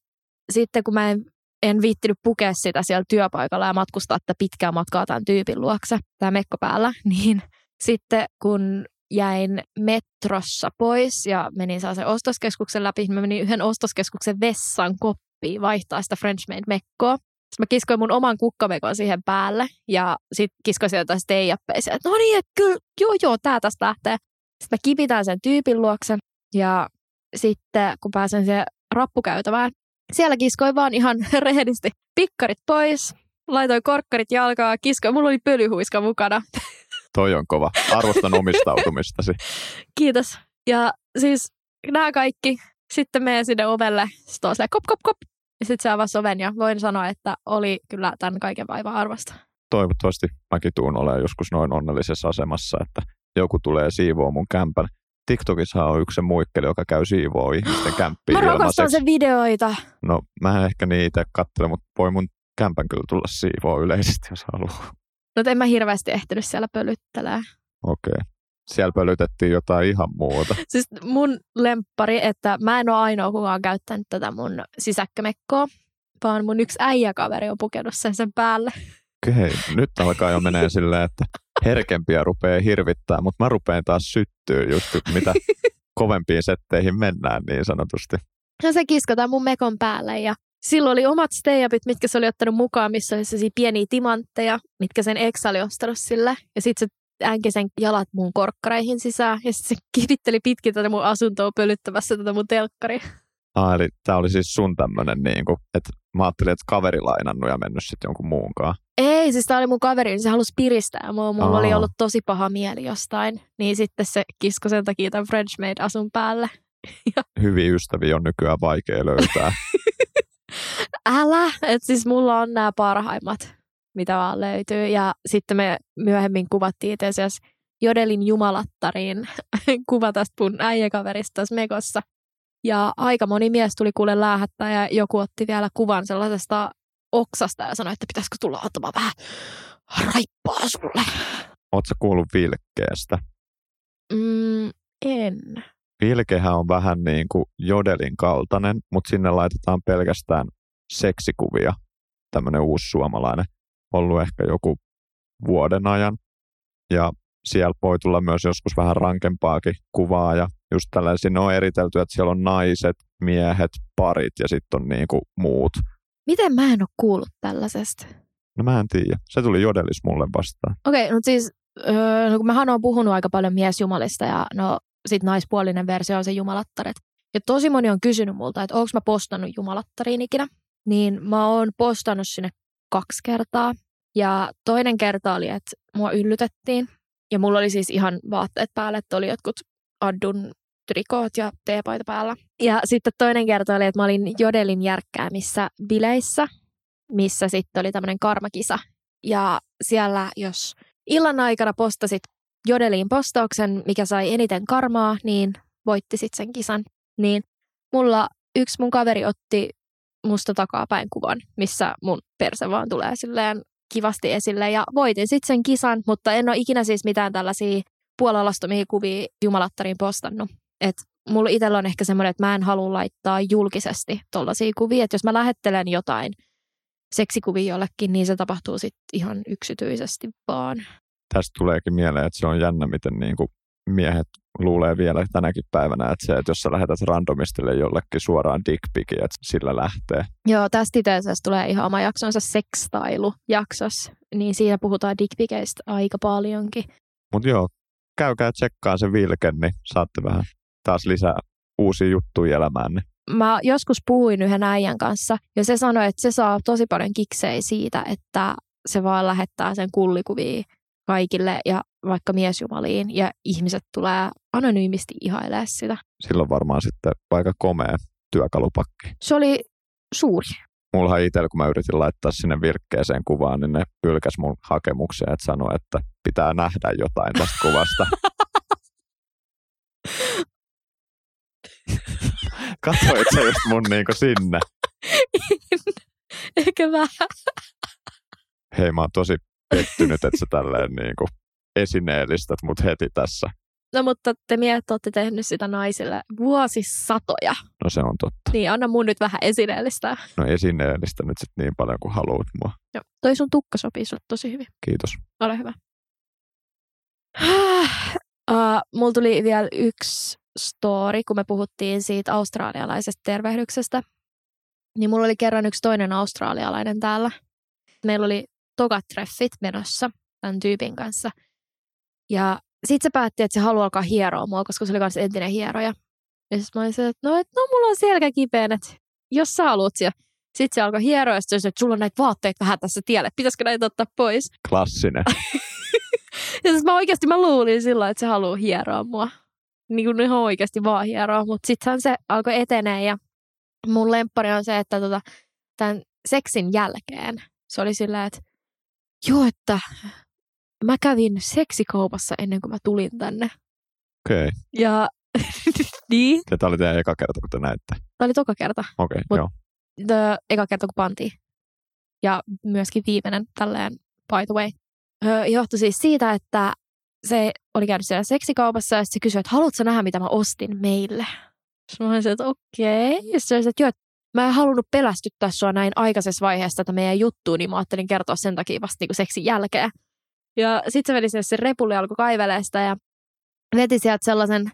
sitten kun mä en, en viittinyt pukea sitä siellä työpaikalla ja matkustaa tätä pitkää matkaa tämän tyypin luokse, tämä mekko päällä, (laughs) niin sitten kun jäin metrossa pois ja menin sen ostoskeskuksen läpi, niin mä menin yhden ostoskeskuksen vessan koppiin vaihtaa sitä French Made mekkoa. Sitten mä kiskoin mun oman kukkamekon siihen päälle ja sitten kiskoin sieltä steijappeisiä, että no niin, että kyllä, joo joo, tää tästä lähtee. Sitten mä kipitän sen tyypin luokse ja sitten kun pääsen siihen rappukäytävään, siellä kiskoin vaan ihan (laughs) rehellisesti pikkarit pois, laitoin korkkarit jalkaa, kiskoin, mulla oli pölyhuiska mukana. (laughs) Toi on kova. Arvostan omistautumistasi. (laughs) Kiitos. Ja siis nämä kaikki. Sitten menen sinne ovelle. Sitten on kop, kop, kop. Ja sitten se avasi oven ja voin sanoa, että oli kyllä tämän kaiken vaivan arvosta. Toivottavasti mäkin tuun olemaan joskus noin onnellisessa asemassa, että joku tulee siivoa mun kämpän. TikTokissa on yksi se muikkeli, joka käy siivoa ihmisten kämppiä Mä rakastan sen videoita. No mä en ehkä niitä katsele, mutta voi mun kämpän kyllä tulla siivoa yleisesti, jos haluaa. No en mä hirveästi ehtinyt siellä pölyttelee. Okei. Okay. Siellä pölytettiin jotain ihan muuta. (laughs) Siis mun lemppari, että mä en ole ainoa, kuka on käyttänyt tätä mun sisäkkämekkoa, vaan mun yksi äijäkaveri on pukenut sen sen päälle. Okei, okay. nyt alkaa jo menee (laughs) silleen, että herkempiä rupeaa hirvittää, mutta mä rupean taas syttyä just mitä (laughs) kovempiin setteihin mennään niin sanotusti. No se kiskotaan mun mekon päälle ja silloin oli omat stay-upit, mitkä se oli ottanut mukaan, missä oli sellaisia pieniä timantteja, mitkä sen ex oli ostanut sille. Ja sitten se äänki sen jalat mun korkkareihin sisään ja sitten se kivitteli pitkin tätä mun asuntoa pölyttämässä tätä mun telkkari. Ah, eli tämä oli siis sun tämmöinen, niin kuin, että mä ajattelin, että kaveri lainannut ja mennyt sitten jonkun muunkaan. Ei, siis tämä oli mun kaveri, niin se halusi piristää mua. Mulla Aa. oli ollut tosi paha mieli jostain. Niin sitten se kisko sen takia tämän French Made asun päälle. (laughs) Hyviä ystäviä on nykyään vaikea löytää. (laughs) Älä, että siis mulla on nämä parhaimmat, mitä vaan löytyy. Ja sitten me myöhemmin kuvattiin itse asiassa Jodelin jumalattariin (laughs) kuva tästä mun äijäkaverista tässä Mekossa. Ja aika moni mies tuli kuule läähättää ja joku otti vielä kuvan sellaisesta oksasta ja sanoi, että pitäisikö tulla ottamaan vähän raippaa sulle. Oletko kuullut vilkkeestä? Mm, en. Vilkehän on vähän niin kuin jodelin kaltainen, mutta sinne laitetaan pelkästään seksikuvia. Tämmöinen uusi suomalainen. Ollut ehkä joku vuoden ajan. Ja siellä voi tulla myös joskus vähän rankempaakin kuvaa ja just tällaisia, ne on eritelty, että siellä on naiset, miehet, parit ja sitten on niinku muut. Miten mä en ole kuullut tällaisesta? No mä en tiedä. Se tuli jodellis mulle vastaan. Okei, okay, no siis öö, no kun mähän oon puhunut aika paljon miesjumalista ja no sit naispuolinen versio on se jumalattaret. Ja tosi moni on kysynyt multa, että onko mä postannut jumalattariin ikinä. Niin mä oon postannut sinne kaksi kertaa. Ja toinen kerta oli, että mua yllytettiin. Ja mulla oli siis ihan vaatteet päälle, että oli jotkut addun trikoot ja teepaita päällä. Ja sitten toinen kerta oli, että mä olin Jodelin järkkäämissä bileissä, missä sitten oli tämmöinen karmakisa. Ja siellä, jos illan aikana postasit Jodeliin postauksen, mikä sai eniten karmaa, niin voitti sitten sen kisan. Niin mulla yksi mun kaveri otti musta takapäin kuvan, missä mun perse vaan tulee silleen kivasti esille ja voitin sitten sen kisan, mutta en ole ikinä siis mitään tällaisia puolalastomia kuvia jumalattariin postannut. Et mulla itsellä on ehkä semmoinen, että mä en halua laittaa julkisesti tollaisia kuvia, että jos mä lähettelen jotain seksikuvia jollekin, niin se tapahtuu sitten ihan yksityisesti vaan. Tästä tuleekin mieleen, että se on jännä, miten niin kuin miehet luulee vielä tänäkin päivänä, että se, että jos sä lähetät randomistille jollekin suoraan dickpicin, että sillä lähtee. Joo, tästä itse tulee ihan oma jaksonsa sekstailu-jaksos, niin siinä puhutaan dickpiceistä aika paljonkin. Mutta joo, käykää tsekkaa se vilken, niin saatte vähän taas lisää uusia juttuja elämäänne. Mä joskus puhuin yhden äijän kanssa ja se sanoi, että se saa tosi paljon kiksei siitä, että se vaan lähettää sen kullikuvia kaikille ja vaikka miesjumaliin ja ihmiset tulee anonyymisti ihailemaan sitä. Silloin varmaan sitten aika komea työkalupakki. Se oli suuri. Mulla itsellä, kun mä yritin laittaa sinne virkkeeseen kuvaan, niin ne pylkäs mun hakemuksia, että sanoi, että pitää nähdä jotain tästä kuvasta. (laughs) Katsoit sä just mun niinku sinne? Ehkä vähän. hei mä oon tosi pettynyt, että sä tälleen niin kuin esineellistät mut heti tässä. No mutta te miehet olette tehnyt sitä naisille vuosisatoja. No se on totta. Niin anna mun nyt vähän esineellistää. No esineellistä nyt sit niin paljon kuin haluat mua. Joo. Toi sun tukka sopii sulle tosi hyvin. Kiitos. Ole hyvä. Uh, mulla tuli vielä yksi story, kun me puhuttiin siitä australialaisesta tervehdyksestä. Niin mulla oli kerran yksi toinen australialainen täällä. Meillä oli tokat treffit menossa tämän tyypin kanssa. Ja sitten se päätti, että se haluaa alkaa hieroa mua, koska se oli myös entinen hieroja. Ja sitten mä olin se, että no, et, no mulla on selkä kipeän, että jos sä haluat siellä. Sitten se alkoi hieroa ja sitten että sulla on näitä vaatteita vähän tässä tielle. Pitäisikö näitä ottaa pois? Klassinen. (laughs) Ja siis mä oikeasti mä luulin sillä että se haluaa hieroa mua. Niin kuin ihan oikeasti vaan hieroa. Mutta sittenhän se alkoi etenee ja mun lemppari on se, että tota, tämän seksin jälkeen se oli silleen, että joo, että mä kävin seksikaupassa ennen kuin mä tulin tänne. Okei. Okay. Ja (laughs) niin, Ja tää oli teidän eka kerta, kun te näitte. tämä oli toka kerta. Okei, okay, joo. The, eka kerta, kun pantiin. Ja myöskin viimeinen tälleen, by the way. Öö, johtui siis siitä, että se oli käynyt siellä seksikaupassa ja se kysyi, että haluatko nähdä, mitä mä ostin meille? Sitten mä olin että okei. Okay. Ja se oli että joo, mä en halunnut pelästyttää sua näin aikaisessa vaiheessa tätä meidän juttua, niin mä ajattelin kertoa sen takia vasta niin seksin jälkeen. Ja sitten se veti sinne sen repulle ja alkoi kaivelee sitä ja veti sieltä sellaisen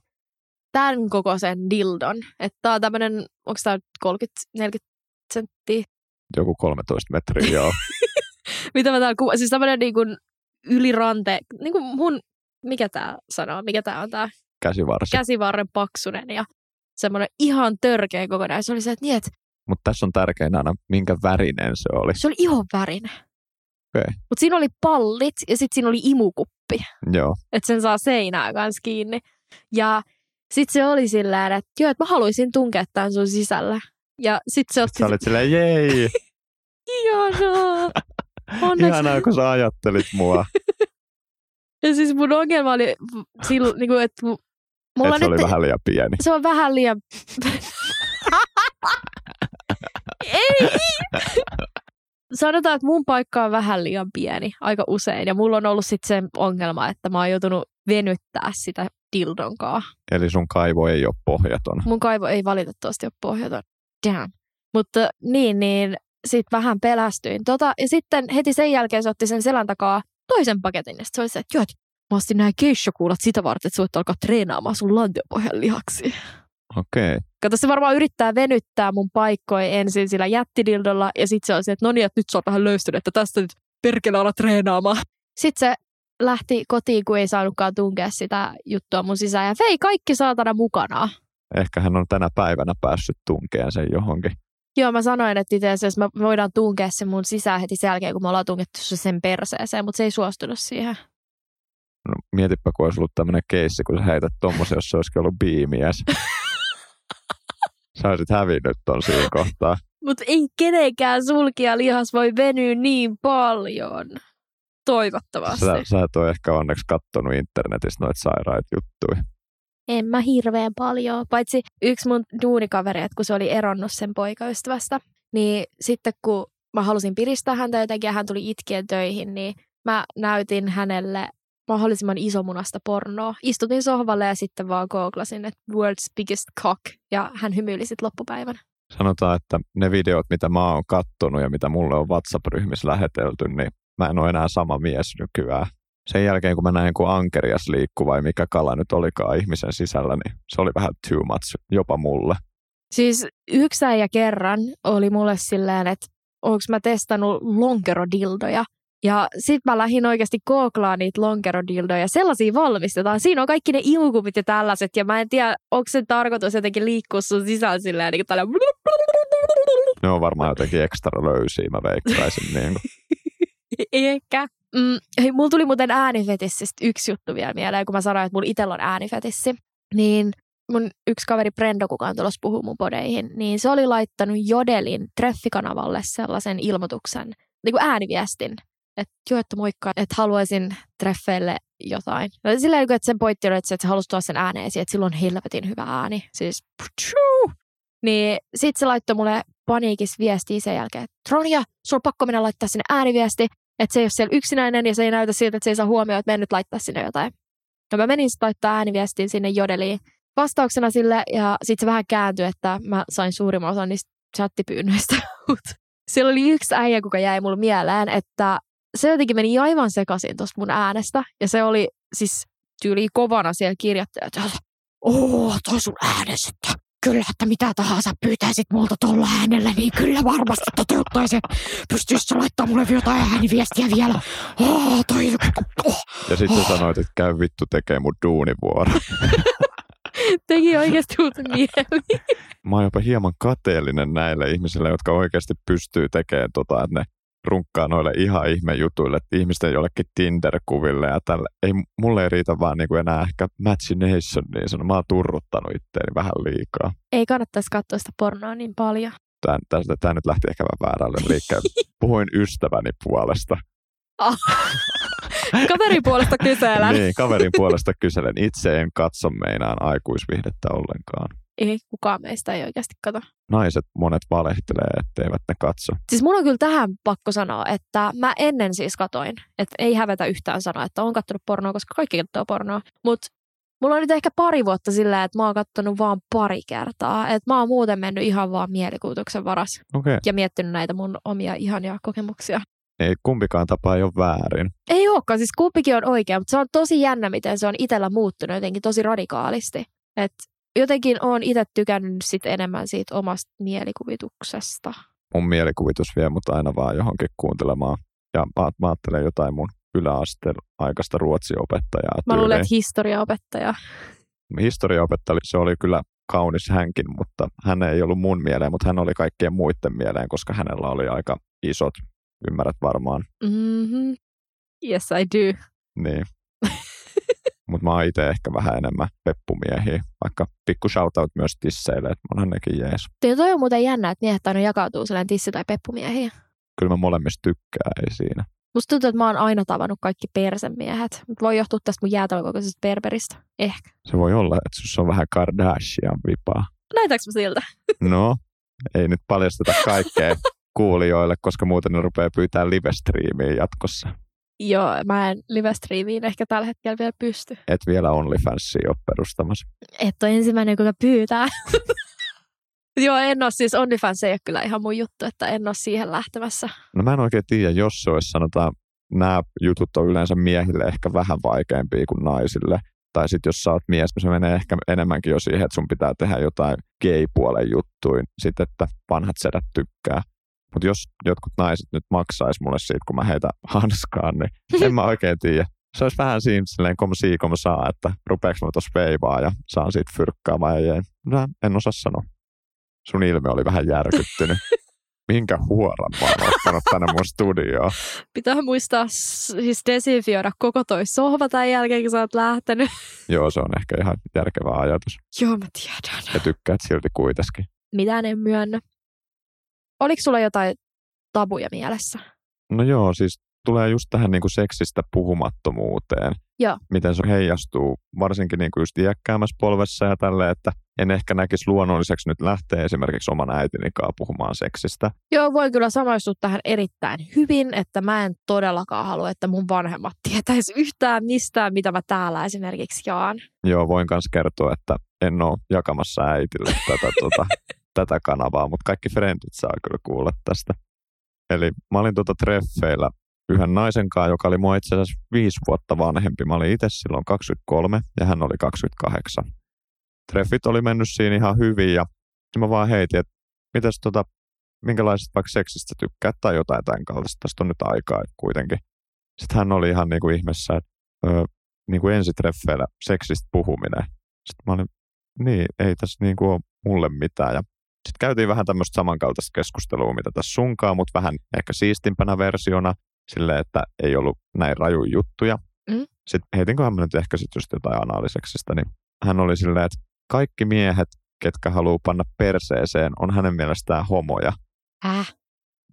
tämän kokoisen dildon. Että tää on tämmöinen, onko tämä 30-40 senttiä? Joku 13 metriä, joo. (laughs) Mitä mä täällä kuva? Siis tämmöinen niin kuin ylirante, niin kuin mun, mikä tää sanoo, mikä tää on tää Käsivarsi. käsivarren paksunen ja semmoinen ihan törkeä kokonaan. Se oli se, että niin, että Mutta tässä on tärkein aina, minkä värinen se oli. se oli ihon värinen. Okei. Mutta siinä oli pallit ja sitten siinä oli imukuppi, Joo. että sen saa seinää kanssa kiinni. Ja sitten se oli silleen, että joo, että mä haluaisin tunkea tämän sun sisällä. Ja sitten se otti... Sä olit silleen, jei, (laughs) Ihanaa! Onneksi. ihanaa kun sä ajattelit mua. (laughs) Ja siis mun ongelma oli silloin, niin kuin, että mu- (laughs) mulla että se nyt, oli vähän liian pieni. se on vähän liian... Ei! Sanotaan, että mun paikka on vähän liian pieni aika usein. Ja mulla on ollut sitten se ongelma, että mä oon joutunut venyttää sitä dildonkaa. Eli sun kaivo ei ole pohjaton. Mun kaivo ei valitettavasti ole pohjaton. Damn. Mutta niin, niin sit vähän pelästyin. Tota, ja sitten heti sen jälkeen se otti sen selän takaa toisen paketin. Ja se oli se, että joo, mä ostin nämä keishokuulat sitä varten, että sä voit alkaa treenaamaan sun lantiopohjan lihaksi. Okei. Okay. Kato, se varmaan yrittää venyttää mun paikkoja ensin sillä jättidildolla. Ja sitten se on se, että no niin, että nyt sä oot vähän löystynyt, että tästä nyt perkele ala treenaamaan. Sitten se lähti kotiin, kun ei saanutkaan tunkea sitä juttua mun sisään. Ja vei kaikki saatana mukana. Ehkä hän on tänä päivänä päässyt tunkeen sen johonkin. Joo, mä sanoin, että itse asiassa me voidaan tunkea se mun sisään heti sen jälkeen, kun me ollaan tunkettu se sen perseeseen, mutta se ei suostunut siihen. No, mietipä, kun olisi ollut tämmöinen keissi, kun sä heität tommosen, jos se olisikin ollut biimies. (laughs) sä olisit hävinnyt ton siinä kohtaa. Mutta ei kenenkään sulkia lihas voi venyä niin paljon. Toivottavasti. Sä, sä et ole ehkä onneksi kattonut internetistä noita sairaita juttuja. En mä hirveän paljon. Paitsi yksi mun duunikaveri, että kun se oli eronnut sen poikaystävästä, niin sitten kun mä halusin piristää häntä jotenkin ja hän tuli itkien töihin, niin mä näytin hänelle mahdollisimman isomunasta pornoa. Istutin sohvalle ja sitten vaan googlasin, että world's biggest cock, ja hän hymyili sitten loppupäivän. Sanotaan, että ne videot, mitä mä oon kattonut ja mitä mulle on WhatsApp-ryhmissä lähetelty, niin mä en ole enää sama mies nykyään. Sen jälkeen, kun mä näin, kun ankerias liikkuu vai mikä kala nyt olikaan ihmisen sisällä, niin se oli vähän too much jopa mulle. Siis yksi äijä kerran oli mulle silleen, että onko mä testannut lonkerodildoja. Ja sit mä lähdin oikeasti googlaan niitä lonkerodildoja. Sellaisia valmistetaan. Siinä on kaikki ne imukupit ja tällaiset. Ja mä en tiedä, onko se tarkoitus jotenkin liikkua sun sisällä silleen niin kuin tällä... Ne on varmaan jotenkin ekstra löysiä, mä veikkaisin. niin kuin. (laughs) Ehkä. Mm, hei, mulla tuli muuten äänifetissistä yksi juttu vielä mieleen, kun mä sanoin, että mulla itsellä on äänifetissi. Niin mun yksi kaveri Brendo, kuka on tulossa puhuu mun podeihin, niin se oli laittanut Jodelin treffikanavalle sellaisen ilmoituksen, niin kuin ääniviestin, että joo, että moikka, että haluaisin treffeille jotain. No, sillä että sen pointti oli, että se halusi tuoda sen ääneesi, että silloin on helvetin hyvä ääni. Siis, putschuu! Niin sit se laittoi mulle paniikis viestiä sen jälkeen, että Tronja, sulla on pakko mennä laittaa sinne ääniviesti, Että se ei ole siellä yksinäinen ja se ei näytä siltä, että se ei saa huomioon, että menen nyt laittaa sinne jotain. Ja mä menin sitten laittaa ääniviestiin sinne jodeliin vastauksena sille ja sitten se vähän kääntyi, että mä sain suurimman osan niistä chattipyynnöistä. (laughs) Siellä oli yksi äijä, kuka jäi mulle mieleen, että se jotenkin meni aivan sekaisin tuosta mun äänestä. Ja se oli siis tyyli kovana siellä kirjoittaja, että Oo, toi sun äänes, että kyllä, että mitä tahansa pyytäisit multa tuolla äänellä, niin kyllä varmasti toteuttaisin. Pystyisit sä laittaa mulle jotain ääniviestiä vielä? Oh, toi... Oh. Ja sitten oh. sanoit, että käy vittu tekee mun duunivuoro. (laughs) Teki oikeasti uutta mieli. Mä oon jopa hieman kateellinen näille ihmisille, jotka oikeasti pystyy tekemään tota, että ne runkkaa noille ihan ihme jutuille, että ihmisten jollekin Tinder-kuville ja tälle. Ei, mulle ei riitä vaan niin kuin enää ehkä Matchination, niin sanon. Mä oon turruttanut itteeni vähän liikaa. Ei kannattaisi katsoa sitä pornoa niin paljon. Tämä, tämä, tämä nyt lähti ehkä vähän väärälle liikkeelle. (laughs) Puhuin ystäväni puolesta. Ah. (laughs) Kaverin puolesta kyselen. niin, kaverin puolesta kyselen. Itse en katso meinaan aikuisvihdettä ollenkaan. Ei, kukaan meistä ei oikeasti kato. Naiset monet valehtelee, etteivät ne katso. Siis mun on kyllä tähän pakko sanoa, että mä ennen siis katoin. Että ei hävetä yhtään sanoa, että on kattonut pornoa, koska kaikki katsoo pornoa. Mutta mulla on nyt ehkä pari vuotta sillä, että mä oon kattonut vaan pari kertaa. Että mä oon muuten mennyt ihan vaan mielikuvituksen varas. Okay. Ja miettinyt näitä mun omia ihania kokemuksia. Ei kumpikaan tapa ei ole väärin. Ei olekaan, siis kumpikin on oikea, mutta se on tosi jännä, miten se on itsellä muuttunut jotenkin tosi radikaalisti. Et jotenkin on itse tykännyt sit enemmän siitä omasta mielikuvituksesta. Mun mielikuvitus vie mut aina vaan johonkin kuuntelemaan. Ja mä, mä ajattelen jotain mun yläasteen aikaista ruotsiopettajaa. Mä luulen, että historiaopettaja. Historiaopettaja, se oli kyllä kaunis hänkin, mutta hän ei ollut mun mieleen, mutta hän oli kaikkien muiden mieleen, koska hänellä oli aika isot, ymmärrät varmaan. Mm-hmm. Yes, I do. Niin. Mutta mä oon itse ehkä vähän enemmän peppumiehiä, vaikka pikku shoutout myös tisseille, että onhan nekin jees. Tuo toi on muuten jännä, että miehet aina jakautuu sellainen tissi- tai peppumiehiä. Kyllä mä molemmista tykkää, ei siinä. Musta tuntuu, että mä oon aina tavannut kaikki persemiehet. Mut voi johtua tästä mun jäätelökokoisesta berberistä. Ehkä. Se voi olla, että sus on vähän Kardashian vipaa. Näytääkö mä siltä? (laughs) No, ei nyt paljasteta kaikkea (laughs) kuulijoille, koska muuten ne rupeaa pyytää live-striimiä jatkossa. Joo, mä en live-striimiin ehkä tällä hetkellä vielä pysty. Et vielä OnlyFansia ole perustamassa. Et on ensimmäinen, joka pyytää. (laughs) Joo, en ole siis OnlyFans ei ole kyllä ihan mun juttu, että en ole siihen lähtemässä. No mä en oikein tiedä, jos se olisi sanotaan, nämä jutut on yleensä miehille ehkä vähän vaikeampia kuin naisille. Tai sitten jos sä oot mies, se menee ehkä enemmänkin jo siihen, että sun pitää tehdä jotain gay-puolen juttuin. Sitten, että vanhat sedät tykkää. Mutta jos jotkut naiset nyt maksaisi mulle siitä, kun mä heitä hanskaan, niin en mä oikein tiedä. Se olisi vähän siinä silleen kom sii, kom saa, että rupeeks mä tuossa veivaa ja saan siitä fyrkkaa vai ei. No, en osaa sanoa. Sun ilme oli vähän järkyttynyt. (laughs) Minkä huoran mä oon ottanut tänne mun studioon? Pitää muistaa siis desinfioida koko toi sohva tämän jälkeen, kun sä oot lähtenyt. (laughs) Joo, se on ehkä ihan järkevä ajatus. Joo, mä tiedän. Ja tykkäät silti kuitenkin. Mitään en myönnä. Oliko sulla jotain tabuja mielessä? No joo, siis tulee just tähän niin kuin seksistä puhumattomuuteen. Joo. Miten se heijastuu varsinkin niin kuin just iäkkäämmässä polvessa ja tälle, että en ehkä näkisi luonnolliseksi nyt lähteä esimerkiksi oman äitini kanssa puhumaan seksistä. Joo, voi kyllä samaistua tähän erittäin hyvin, että mä en todellakaan halua, että mun vanhemmat tietäisi yhtään mistään, mitä mä täällä esimerkiksi jaan. Joo, voin myös kertoa, että en ole jakamassa äitille tätä, tuota, (laughs) tätä kanavaa, mutta kaikki frendit saa kyllä kuulla tästä. Eli mä olin tuota treffeillä yhden naisen kanssa, joka oli mua itse asiassa viisi vuotta vanhempi. Mä olin itse silloin 23 ja hän oli 28. Treffit oli mennyt siinä ihan hyvin ja mä vaan heitin, että mitäs tota, minkälaisesta vaikka seksistä tykkää tai jotain tämän kaltaista. Tästä on nyt aikaa kuitenkin. Sitten hän oli ihan niin kuin ihmeessä, että öö, niin kuin ensitreffeillä seksistä puhuminen. Sitten mä olin, niin, ei tässä niin kuin ole mulle mitään. Ja sitten käytiin vähän tämmöistä samankaltaista keskustelua, mitä tässä sunkaa, mutta vähän ehkä siistimpänä versiona, silleen, että ei ollut näin raju juttuja. Mm. Sitten heitinköhän mä nyt ehkä sitten just jotain anaaliseksistä, niin hän oli silleen, että kaikki miehet, ketkä haluaa panna perseeseen, on hänen mielestään homoja. Äh.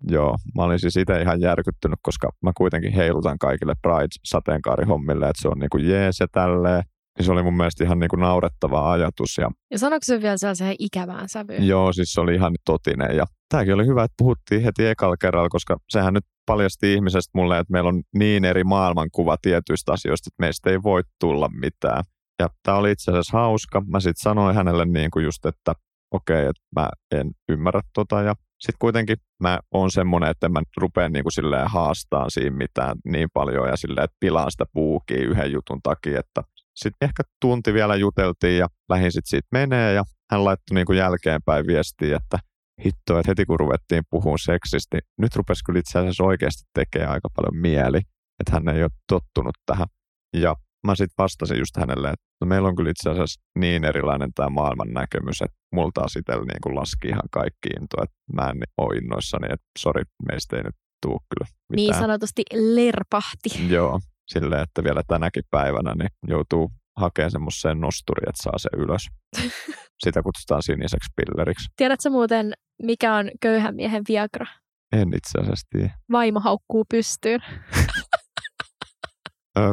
Joo, mä olin siis itse ihan järkyttynyt, koska mä kuitenkin heilutan kaikille Pride-sateenkaarihommille, että se on niinku jees ja tälleen. Niin se oli mun mielestä ihan niinku naurettava ajatus. Ja, Ja sanoiko se vielä sellaiseen ikävään sävyyn? joo, siis se oli ihan totinen. Ja tämäkin oli hyvä, että puhuttiin heti ekalla kerralla, koska sehän nyt paljasti ihmisestä mulle, että meillä on niin eri maailmankuva tietyistä asioista, että meistä ei voi tulla mitään. Ja tämä oli itse asiassa hauska. Mä sitten sanoin hänelle niin kuin just, että okei, okay, että mä en ymmärrä tota ja sitten kuitenkin mä oon semmoinen, että mä rupean niin kuin silleen haastaa siinä mitään niin paljon ja silleen, että pilaan sitä puukia yhden jutun takia, että sitten ehkä tunti vielä juteltiin ja lähin sitten siitä menee ja hän laittoi niin kuin jälkeenpäin viestiä, että hitto, että heti kun ruvettiin puhumaan seksistä, niin nyt rupesi kyllä itse asiassa oikeasti tekemään aika paljon mieli, että hän ei ole tottunut tähän. Ja mä sitten vastasin just hänelle, että no meillä on kyllä itse asiassa niin erilainen tämä maailman näkemys, että multa taas itsellä niin kuin laski ihan kaikki into, että mä en ole innoissani, että sori, meistä ei nyt tuu kyllä mitään. Niin sanotusti lerpahti. Joo, silleen, että vielä tänäkin päivänä niin joutuu hakemaan semmoiseen nosturiin, että saa se ylös. (laughs) Sitä kutsutaan siniseksi pilleriksi. Tiedätkö muuten, mikä on köyhän miehen Viagra? En itse asiassa tiedä. Vaimo haukkuu pystyyn.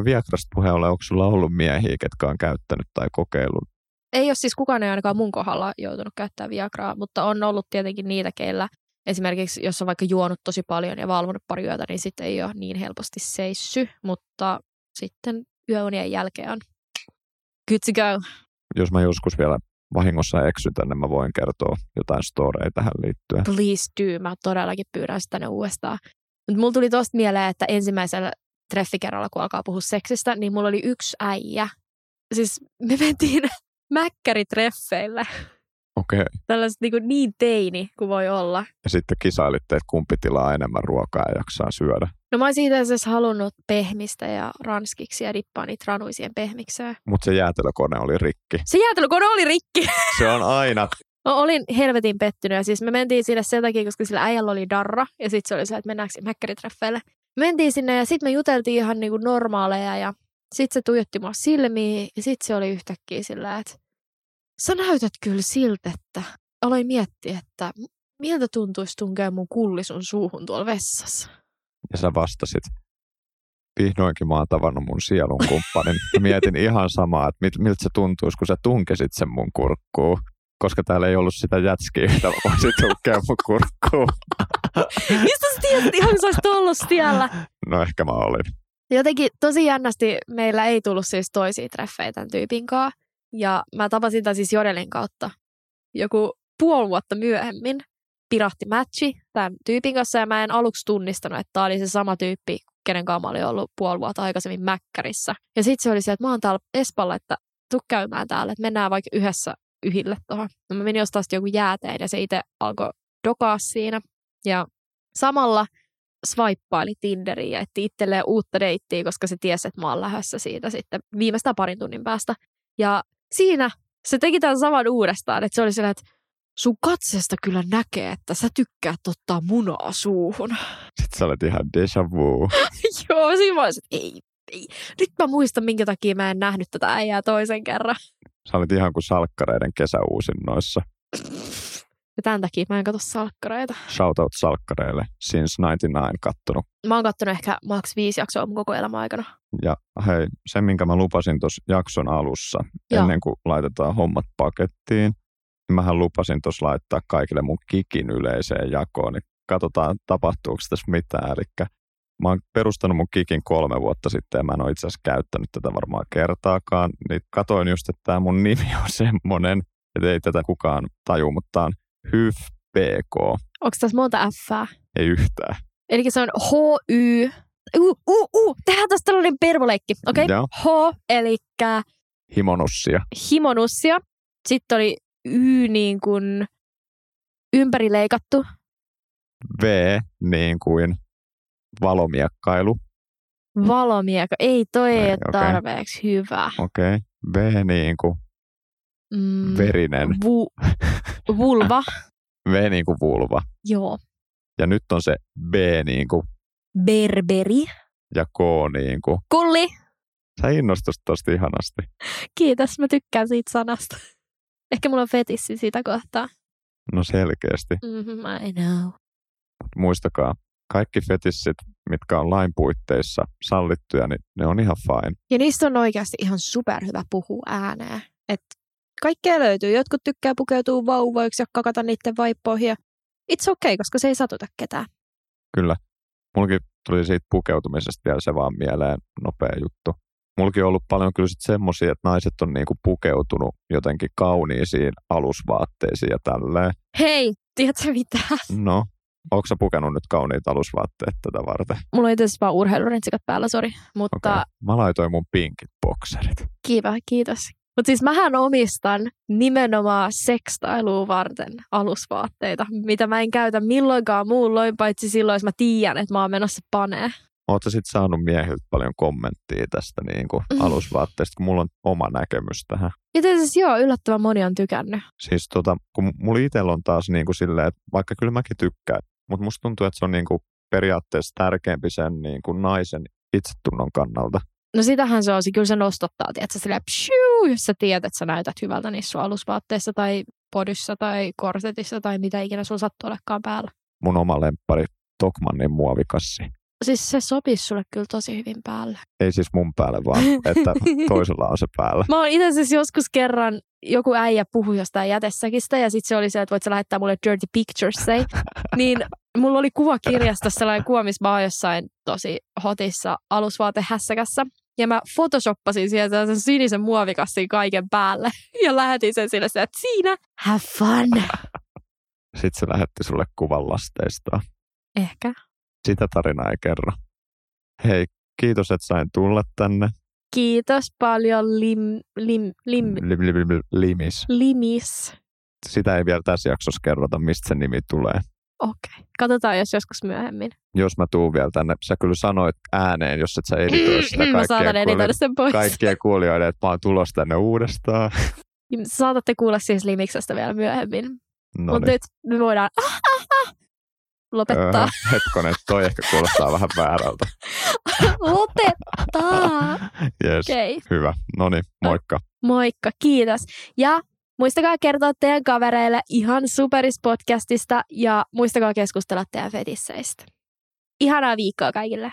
Viagrasta puheen ollen, onko sulla ollut miehiä, ketkä on käyttänyt tai kokeillut? Ei ole siis kukaan ei ainakaan mun kohdalla joutunut käyttämään Viagraa, mutta on ollut tietenkin niitä, keillä esimerkiksi jos on vaikka juonut tosi paljon ja valvonut pari yötä, niin sitten ei ole niin helposti seissy, mutta sitten yöunien jälkeen on good to go. Jos mä joskus vielä vahingossa eksyn tänne, mä voin kertoa jotain storeja tähän liittyen. Please do, mä todellakin pyydän sitä tänne uudestaan. Mutta mulla tuli tosta mieleen, että ensimmäisellä treffikerralla, kun alkaa puhua seksistä, niin mulla oli yksi äijä. Siis me mentiin (laughs) mäkkäritreffeille. Okei. Okay. Tällaiset niin, niin teini kuin voi olla. Ja sitten kisailitte, että kumpi tilaa enemmän ruokaa ja jaksaa syödä. No mä olisin itse asiassa halunnut pehmistä ja ranskiksi ja dippaa niitä ranuisien pehmikseen. Mutta se jäätelökone oli rikki. Se jäätelökone oli rikki! (laughs) Se on aina. Mä olin helvetin pettynyt ja siis me mentiin sinne sen takia, koska sillä äijällä oli darra ja sitten se oli se, että mennäänkö mäkkäritreffeille. Mentiin sinne ja sitten me juteltiin ihan niinku normaaleja ja sitten se tuijotti mua silmiin ja sitten se oli yhtäkkiä sillä, että sä näytät kyllä siltä, että aloin miettiä, että miltä tuntuisi tunkea mun kulli sun suuhun tuolla vessassa. Ja sä vastasit, vihdoinkin mä oon tavannut mun sielun kumppanin. Mietin ihan samaa, että mit, miltä se tuntuisi, kun sä tunkesit sen mun kurkkuun. Koska täällä ei ollut sitä jätskiä, mitä voisit tunkea mun kurkkuun. (laughs) Mistä sä tiedät, ihan kun sä olisit ollut siellä? No ehkä mä olin. Jotenkin tosi jännästi meillä ei tullut siis toisia treffejä tämän tyypin kanssa. Ja mä tapasin tämän siis Jodelin kautta joku puoli vuotta myöhemmin. Pirahti matchi tämän tyypin kanssa ja mä en aluksi tunnistanut, että tämä oli se sama tyyppi, kenen kanssa mä olin ollut puoli vuotta aikaisemmin Mäkkärissä. Ja sitten se oli se, että mä oon täällä Espalla, että tuu käymään täällä, että mennään vaikka yhdessä yhille tuohon. No mä menin ostaa joku jääteen ja se itse alkoi dokaa siinä. Ja samalla swipeaili Tinderiin ja etti itselleen uutta deittiä, koska se tiesi, että mä oon lähdössä siitä sitten viimeistään parin tunnin päästä. Ja siinä se teki tämän saman uudestaan, että se oli sellainen, että sun katsesta kyllä näkee, että sä tykkäät ottaa munaa suuhun. (laughs) Sitten sä olet ihan déjà vu. (laughs) Joo, siinä mä olisin, ei, ei. Nyt mä muistan, minkä takia mä en nähnyt tätä äijää toisen kerran. Sä olet ihan kuin salkkareiden kesäuusinnoissa. (laughs) Ja tämän takia mä en katso salkkareita. Shoutout salkkareille. Since 99 kattonut. Mä oon kattonut ehkä maks viisi jaksoa mun koko elämän aikana. Ja hei, se minkä mä lupasin tuossa jakson alussa, Joo. ennen kuin laitetaan hommat pakettiin, niin mähän lupasin tuossa laittaa kaikille mun kikin yleiseen jakoon, niin katsotaan tapahtuuko tässä mitään. Eli mä oon perustanut mun kikin kolme vuotta sitten ja mä en ole itse asiassa käyttänyt tätä varmaan kertaakaan. Niin katoin just, että tämä mun nimi on (laughs) semmonen, että ei tätä kukaan taju, mutta on HYF PK. Onko tässä monta F? Ei yhtään. Eli se on H-Y. Uh, uh, uh. Tehdään tästä tällainen pervoleikki, okei? Okay? Joo. H, eli Himonussia. himonussia. Sitten oli Y niin kuin ympärileikattu. V niin kuin valomiekkailu. Valomieka. Ei, toi ei Ei, ole okei. tarpeeksi hyvä. Okei. Okay. V niin kuin Mm, verinen. Vu, (laughs) vulva. V niin kuin vulva. Joo. Ja nyt on se B niin kuin Berberi. ja K niin kuin. Kulli. Sä innostut tosta ihanasti. Kiitos, mä tykkään siitä sanasta. (laughs) Ehkä mulla on fetissi sitä kohtaa. No selkeästi. Mm-hmm, I know. Mut muistakaa, kaikki fetissit, mitkä on lain puitteissa sallittuja, niin ne on ihan fine. Ja niistä on oikeasti ihan superhyvä puhua ääneen. Et kaikkea löytyy. Jotkut tykkää pukeutua vauvoiksi ja kakata niiden vaippoihin. Ja it's okay, koska se ei satuta ketään. Kyllä. Mulki tuli siitä pukeutumisesta vielä se vaan mieleen nopea juttu. Mulki on ollut paljon kyllä sit semmosia, että naiset on niinku pukeutunut jotenkin kauniisiin alusvaatteisiin ja tälleen. Hei, tiedätkö mitä? No, onko sä pukenut nyt kauniit alusvaatteet tätä varten? Mulla on itse asiassa vaan urheilurentsikat päällä, sori. Mutta Okei. Mä laitoin mun pinkit bokserit. kiva, kiitos. Mutta siis mähän omistan nimenomaan sekstailua varten alusvaatteita, mitä mä en käytä milloinkaan muulloin, paitsi silloin, jos mä tiedän, että mä oon menossa panee. Oletko sit saanut miehiltä paljon kommenttia tästä niinku Mm. alusvaatteesta, kun mulla on oma näkemys tähän. Itse asiassa joo, yllättävän moni on tykännyt. Siis tota, kun mulla itsellä on taas niinku silleen, että vaikka kyllä mäkin tykkään, mutta musta tuntuu, että se on niinku periaatteessa tärkeämpi sen niinku naisen itsetunnon kannalta. No sitähän se on, se kyllä se nostottaa, tiedätkö, silleen pshiu, jos sä tiedät, että sä näytät hyvältä niissä sun alusvaatteissa tai podyssa tai korsetissa tai mitä ikinä sulla sattuu olekaan päällä. Mun oma lemppari Tokmannin muovikassi. Siis se sopisi sulle kyllä tosi hyvin päälle. Ei siis mun päälle vaan, että (laughs) toisella on se päällä. Mä oon itse asiassa joskus kerran, joku äijä puhui jostain jätesäkistä ja sitten se oli se, että voit sä lähettää mulle dirty pictures, say. (laughs) niin mulla oli kuva kirjasta sellainen kuva, missä mä oon jossain tosi hotissa alusvaatehässäkässä. Ja mä photoshoppasin sieltä sellaisen sinisen muovikassin kaiken päälle. (laughs) Ja lähetin sen sille, että siinä, have fun. (laughs) Sitten se lähetti sulle kuvan lasteistaan. Ehkä. Sitä tarinaa ei kerro. Hei, kiitos, että sain tulla tänne. Kiitos paljon, lim, lim, lim, Lim, lim, lim, limis. limis. Sitä ei vielä tässä jaksossa kerrota, mistä se nimi tulee. Okei. Katsotaan, jos joskus myöhemmin. Jos mä tuun vielä tänne, sä kyllä sanoit ääneen, jos et sä editoi (clears throat) sitä mä saatan editoida sen pois. kaikkien kuulijoiden, että mä oon tulossa tänne uudestaan. Saatatte kuulla siis Limiksestä vielä myöhemmin. No Mutta niin. nyt me voidaan ah, ah, ah, lopettaa. Öö, hetkonen, toi ehkä kuulostaa vähän väärältä. (laughs) lopettaa. (laughs) Yes. Okay. hyvä. No niin, moikka. Moikka, kiitos. Ja muistakaa kertoa teidän kavereille ihan superis podcastista ja muistakaa keskustella teidän fetisseistä. Ihanaa viikkoa kaikille.